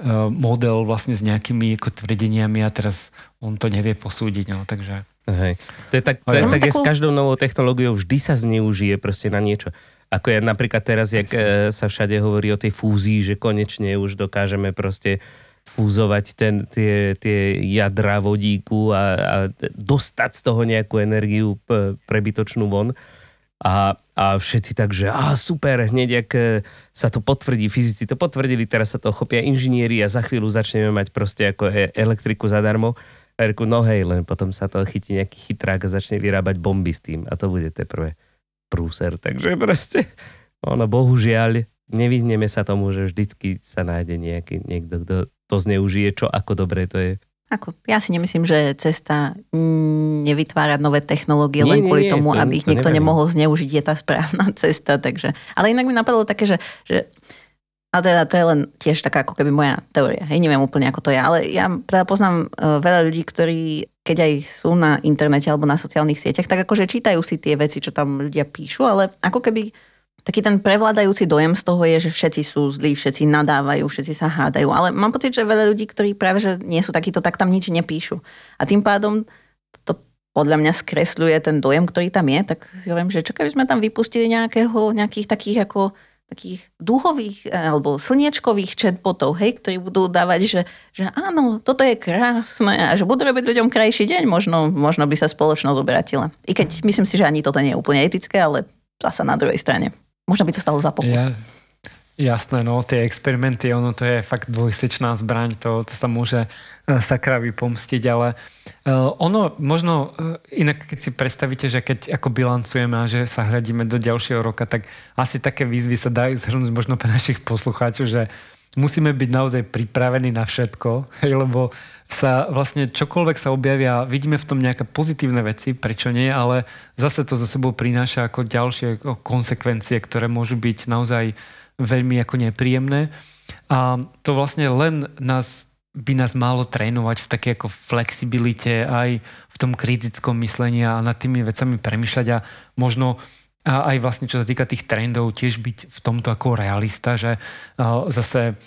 uh, model vlastne s nejakými ako tvrdeniami a teraz on to nevie posúdiť, no, takže... Hej. To je tak, to je, tak je s každou novou technológiou, vždy sa zneužije proste na niečo. Ako je napríklad teraz, jak uh, sa všade hovorí o tej fúzii, že konečne už dokážeme proste fúzovať ten, tie, tie jadra vodíku a, a dostať z toho nejakú energiu prebytočnú von. A, a všetci tak, že á, super, hneď ak e, sa to potvrdí, fyzici to potvrdili, teraz sa to chopia inžinieri a za chvíľu začneme mať proste ako e- elektriku zadarmo. A reku, no hej, len potom sa to chytí nejaký chytrák a začne vyrábať bomby s tým a to bude teprve prúser. Takže proste, ono bohužiaľ, nevyhneme sa tomu, že vždycky sa nájde nejaký, niekto, kto to zneužije, čo ako dobre to je. Ako, ja si nemyslím, že cesta nevytvárať nové technológie nie, len kvôli nie, tomu, to, aby ich to niekto neviem. nemohol zneužiť, je tá správna [LAUGHS] cesta. Takže, ale inak mi napadlo také, že, že a teda to je len tiež taká ako keby moja teória. Hej, neviem úplne, ako to je. Ale ja teda poznám uh, veľa ľudí, ktorí, keď aj sú na internete alebo na sociálnych sieťach, tak akože čítajú si tie veci, čo tam ľudia píšu, ale ako keby taký ten prevládajúci dojem z toho je, že všetci sú zlí, všetci nadávajú, všetci sa hádajú. Ale mám pocit, že veľa ľudí, ktorí práve že nie sú takíto, tak tam nič nepíšu. A tým pádom to podľa mňa skresľuje ten dojem, ktorý tam je, tak si hovorím, že čo keby sme tam vypustili nejakého, nejakých takých ako takých duhových eh, alebo slniečkových chatbotov, hej, ktorí budú dávať, že, že áno, toto je krásne a že budú robiť ľuďom krajší deň, možno, možno by sa spoločnosť obratila. I keď myslím si, že ani toto nie je úplne etické, ale zasa na druhej strane. Možno by to stalo za pokus. Ja, jasné, no tie experimenty, ono to je fakt dvojsečná zbraň, to, to sa môže uh, sakra vypomstiť, ale uh, ono možno, uh, inak keď si predstavíte, že keď ako bilancujeme a že sa hľadíme do ďalšieho roka, tak asi také výzvy sa dajú zhrnúť možno pre našich poslucháčov, že musíme byť naozaj pripravení na všetko, [LAUGHS] lebo sa vlastne čokoľvek sa objavia, vidíme v tom nejaké pozitívne veci, prečo nie, ale zase to za sebou prináša ako ďalšie konsekvencie, ktoré môžu byť naozaj veľmi ako nepríjemné. A to vlastne len nás by nás malo trénovať v také ako flexibilite aj v tom kritickom myslení a nad tými vecami premyšľať a možno a aj vlastne čo sa týka tých trendov, tiež byť v tomto ako realista, že zase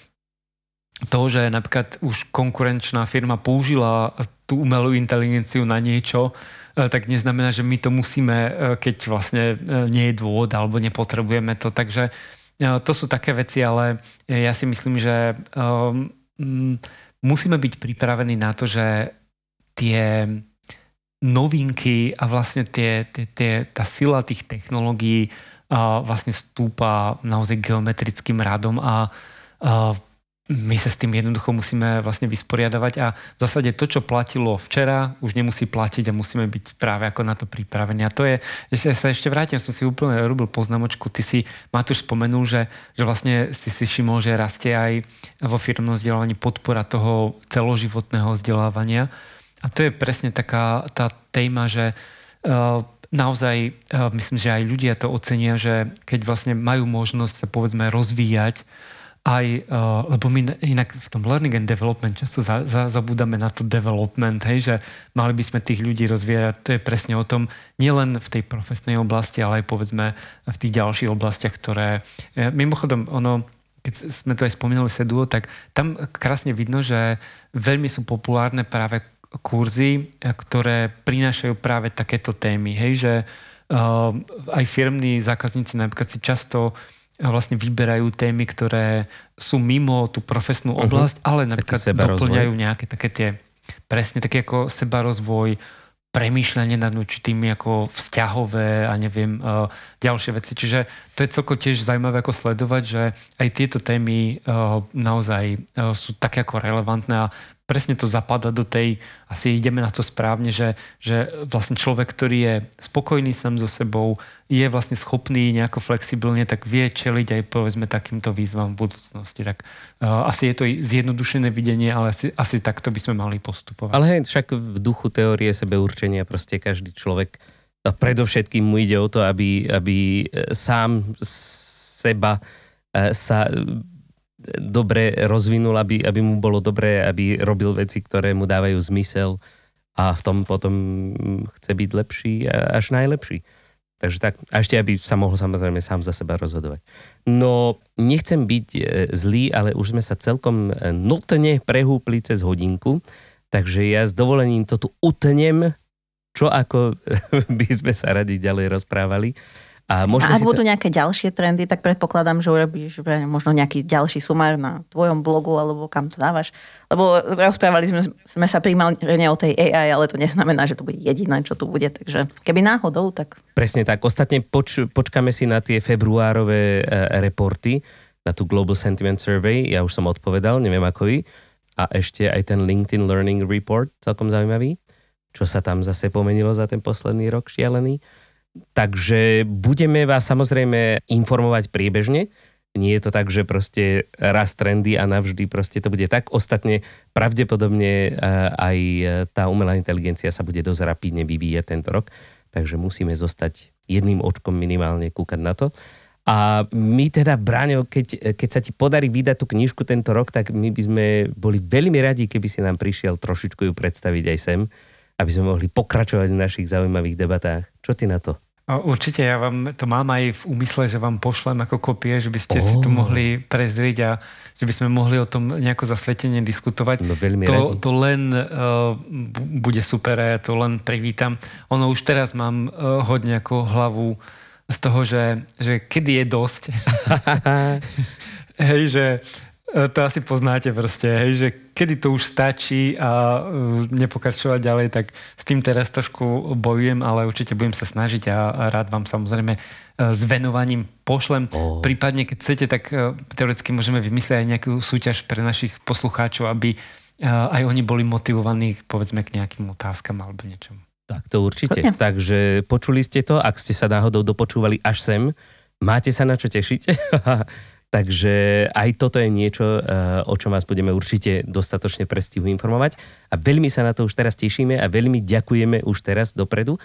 to, že napríklad už konkurenčná firma použila tú umelú inteligenciu na niečo, e, tak neznamená, že my to musíme, e, keď vlastne e, nie je dôvod alebo nepotrebujeme to. Takže to sú také veci, ale ja si myslím, že musíme byť pripravení na to, že tie novinky a vlastne tie, tie, tie, tá sila tých technológií vlastne stúpa naozaj geometrickým radom a my sa s tým jednoducho musíme vlastne vysporiadavať a v zásade to, čo platilo včera, už nemusí platiť a musíme byť práve ako na to pripravení. A to je, ja sa ešte vrátim, som si úplne robil poznámočku, ty si Matúš spomenul, že, že vlastne si si všimol, že rastie aj vo firmnom vzdelávaní podpora toho celoživotného vzdelávania. A to je presne taká tá téma, že uh, naozaj uh, myslím, že aj ľudia to ocenia, že keď vlastne majú možnosť sa povedzme rozvíjať, aj, uh, lebo my inak v tom learning and development často za, za, zabúdame na to development, hej, že mali by sme tých ľudí rozvíjať. To je presne o tom, nielen v tej profesnej oblasti, ale aj povedzme v tých ďalších oblastiach, ktoré... E, mimochodom, ono, keď sme to aj spomínali Seduo, tak tam krásne vidno, že veľmi sú populárne práve kurzy, ktoré prinášajú práve takéto témy. Hej, že uh, aj firmní zákazníci napríklad si často vlastne vyberajú témy, ktoré sú mimo tú profesnú oblasť, uh-huh. ale napríklad doplňajú nejaké také tie, presne také ako sebarozvoj, premýšľanie nad určitými ako vzťahové a neviem, uh, ďalšie veci. Čiže to je celko tiež zaujímavé ako sledovať, že aj tieto témy uh, naozaj uh, sú také ako relevantné a presne to zapada do tej, asi ideme na to správne, že, že vlastne človek, ktorý je spokojný sám so sebou, je vlastne schopný nejako flexibilne, tak vie čeliť aj povedzme takýmto výzvam v budúcnosti. Tak uh, asi je to zjednodušené videnie, ale asi, asi takto by sme mali postupovať. Ale hej, však v duchu teórie sebeurčenia proste každý človek a predovšetkým mu ide o to, aby, aby e, sám seba e, sa dobre rozvinul, aby, aby mu bolo dobré, aby robil veci, ktoré mu dávajú zmysel a v tom potom chce byť lepší až najlepší. Takže tak, a ešte aby sa mohol samozrejme sám za seba rozhodovať. No, nechcem byť e, zlý, ale už sme sa celkom e, notne prehúpli cez hodinku, takže ja s dovolením to tu utnem, čo ako [LAUGHS] by sme sa radi ďalej rozprávali. A, a ak budú to... nejaké ďalšie trendy, tak predpokladám, že urobíš možno nejaký ďalší sumár na tvojom blogu alebo kam to dávaš. Lebo rozprávali sme, sme sa primárne o tej AI, ale to neznamená, že to bude jediné, čo tu bude. Takže keby náhodou, tak... Presne tak. Ostatne poč, počkáme si na tie februárové e, reporty, na tú Global Sentiment Survey. Ja už som odpovedal, neviem ako vy. A ešte aj ten LinkedIn Learning Report, celkom zaujímavý. Čo sa tam zase pomenilo za ten posledný rok šialený. Takže budeme vás samozrejme informovať priebežne. Nie je to tak, že proste raz trendy a navždy proste to bude tak. Ostatne pravdepodobne e, aj tá umelá inteligencia sa bude dosť rapidne vyvíjať tento rok. Takže musíme zostať jedným očkom minimálne kúkať na to. A my teda, Braňo, keď, keď sa ti podarí vydať tú knižku tento rok, tak my by sme boli veľmi radi, keby si nám prišiel trošičku ju predstaviť aj sem, aby sme mohli pokračovať v našich zaujímavých debatách. Čo ty na to? Určite, ja vám to mám aj v úmysle, že vám pošlem ako kopie, že by ste oh. si to mohli prezrieť a že by sme mohli o tom nejako zasvetene diskutovať. No veľmi to, radi. to len uh, bude super, ja to len privítam. Ono už teraz mám uh, hodne ako hlavu z toho, že, že kedy je dosť. [LAUGHS] [LAUGHS] Hej, že to asi poznáte proste, hej, že kedy to už stačí a uh, nepokračovať ďalej, tak s tým teraz trošku bojujem, ale určite budem sa snažiť a, rád vám samozrejme uh, s venovaním pošlem. Oh. Prípadne, keď chcete, tak teoreticky môžeme vymyslieť aj nejakú súťaž pre našich poslucháčov, aby aj oni boli motivovaní povedzme k nejakým otázkam alebo niečomu. Tak to určite. Chodne. Takže počuli ste to, ak ste sa náhodou dopočúvali až sem, máte sa na čo tešiť. [LAUGHS] Takže aj toto je niečo, eh, o čom vás budeme určite dostatočne prestihu informovať. A veľmi sa na to už teraz tešíme a veľmi ďakujeme už teraz dopredu.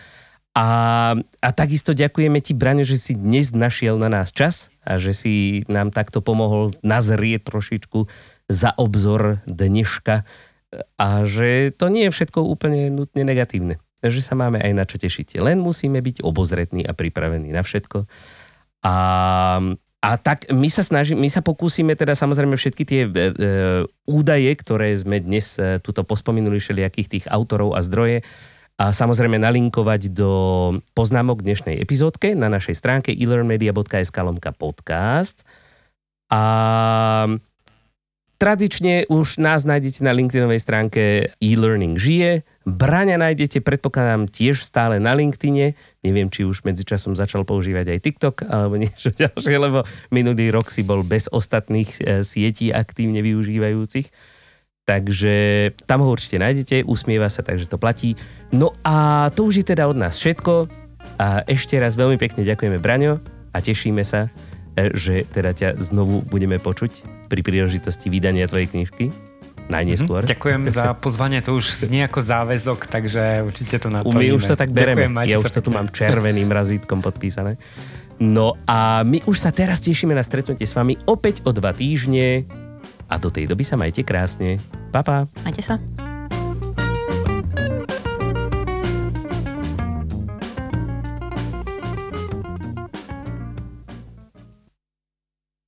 A, a takisto ďakujeme ti, Braňo, že si dnes našiel na nás čas a že si nám takto pomohol nazrieť trošičku za obzor dneška a že to nie je všetko úplne nutne negatívne. Že sa máme aj na čo tešiť. Len musíme byť obozretní a pripravení na všetko. A a tak my sa snažíme, my sa pokúsime teda samozrejme všetky tie e, e, údaje, ktoré sme dnes e, tuto pospomenuli všelijakých tých autorov a zdroje, a samozrejme nalinkovať do poznámok dnešnej epizódke na našej stránke elearnmedia.sk lomka podcast. A Tradične už nás nájdete na LinkedInovej stránke e-learning žije. Braňa nájdete, predpokladám, tiež stále na LinkedIne. Neviem, či už medzičasom začal používať aj TikTok alebo [LAUGHS] niečo ďalšie, lebo minulý rok si bol bez ostatných e, sietí aktívne využívajúcich. Takže tam ho určite nájdete, usmieva sa, takže to platí. No a to už je teda od nás všetko. A ešte raz veľmi pekne ďakujeme Braňo a tešíme sa, E, že teda ťa znovu budeme počuť pri príležitosti vydania tvojej knižky. Najneskôr. Mm-hmm. Ďakujem za pozvanie, to už znie ako záväzok, takže určite to naplníme. My už to tak bereme, Ďakujem, ja už to tu mám červeným razítkom podpísané. No a my už sa teraz tešíme na stretnutie s vami opäť o dva týždne a do tej doby sa majte krásne. Pa, pa. Majte sa.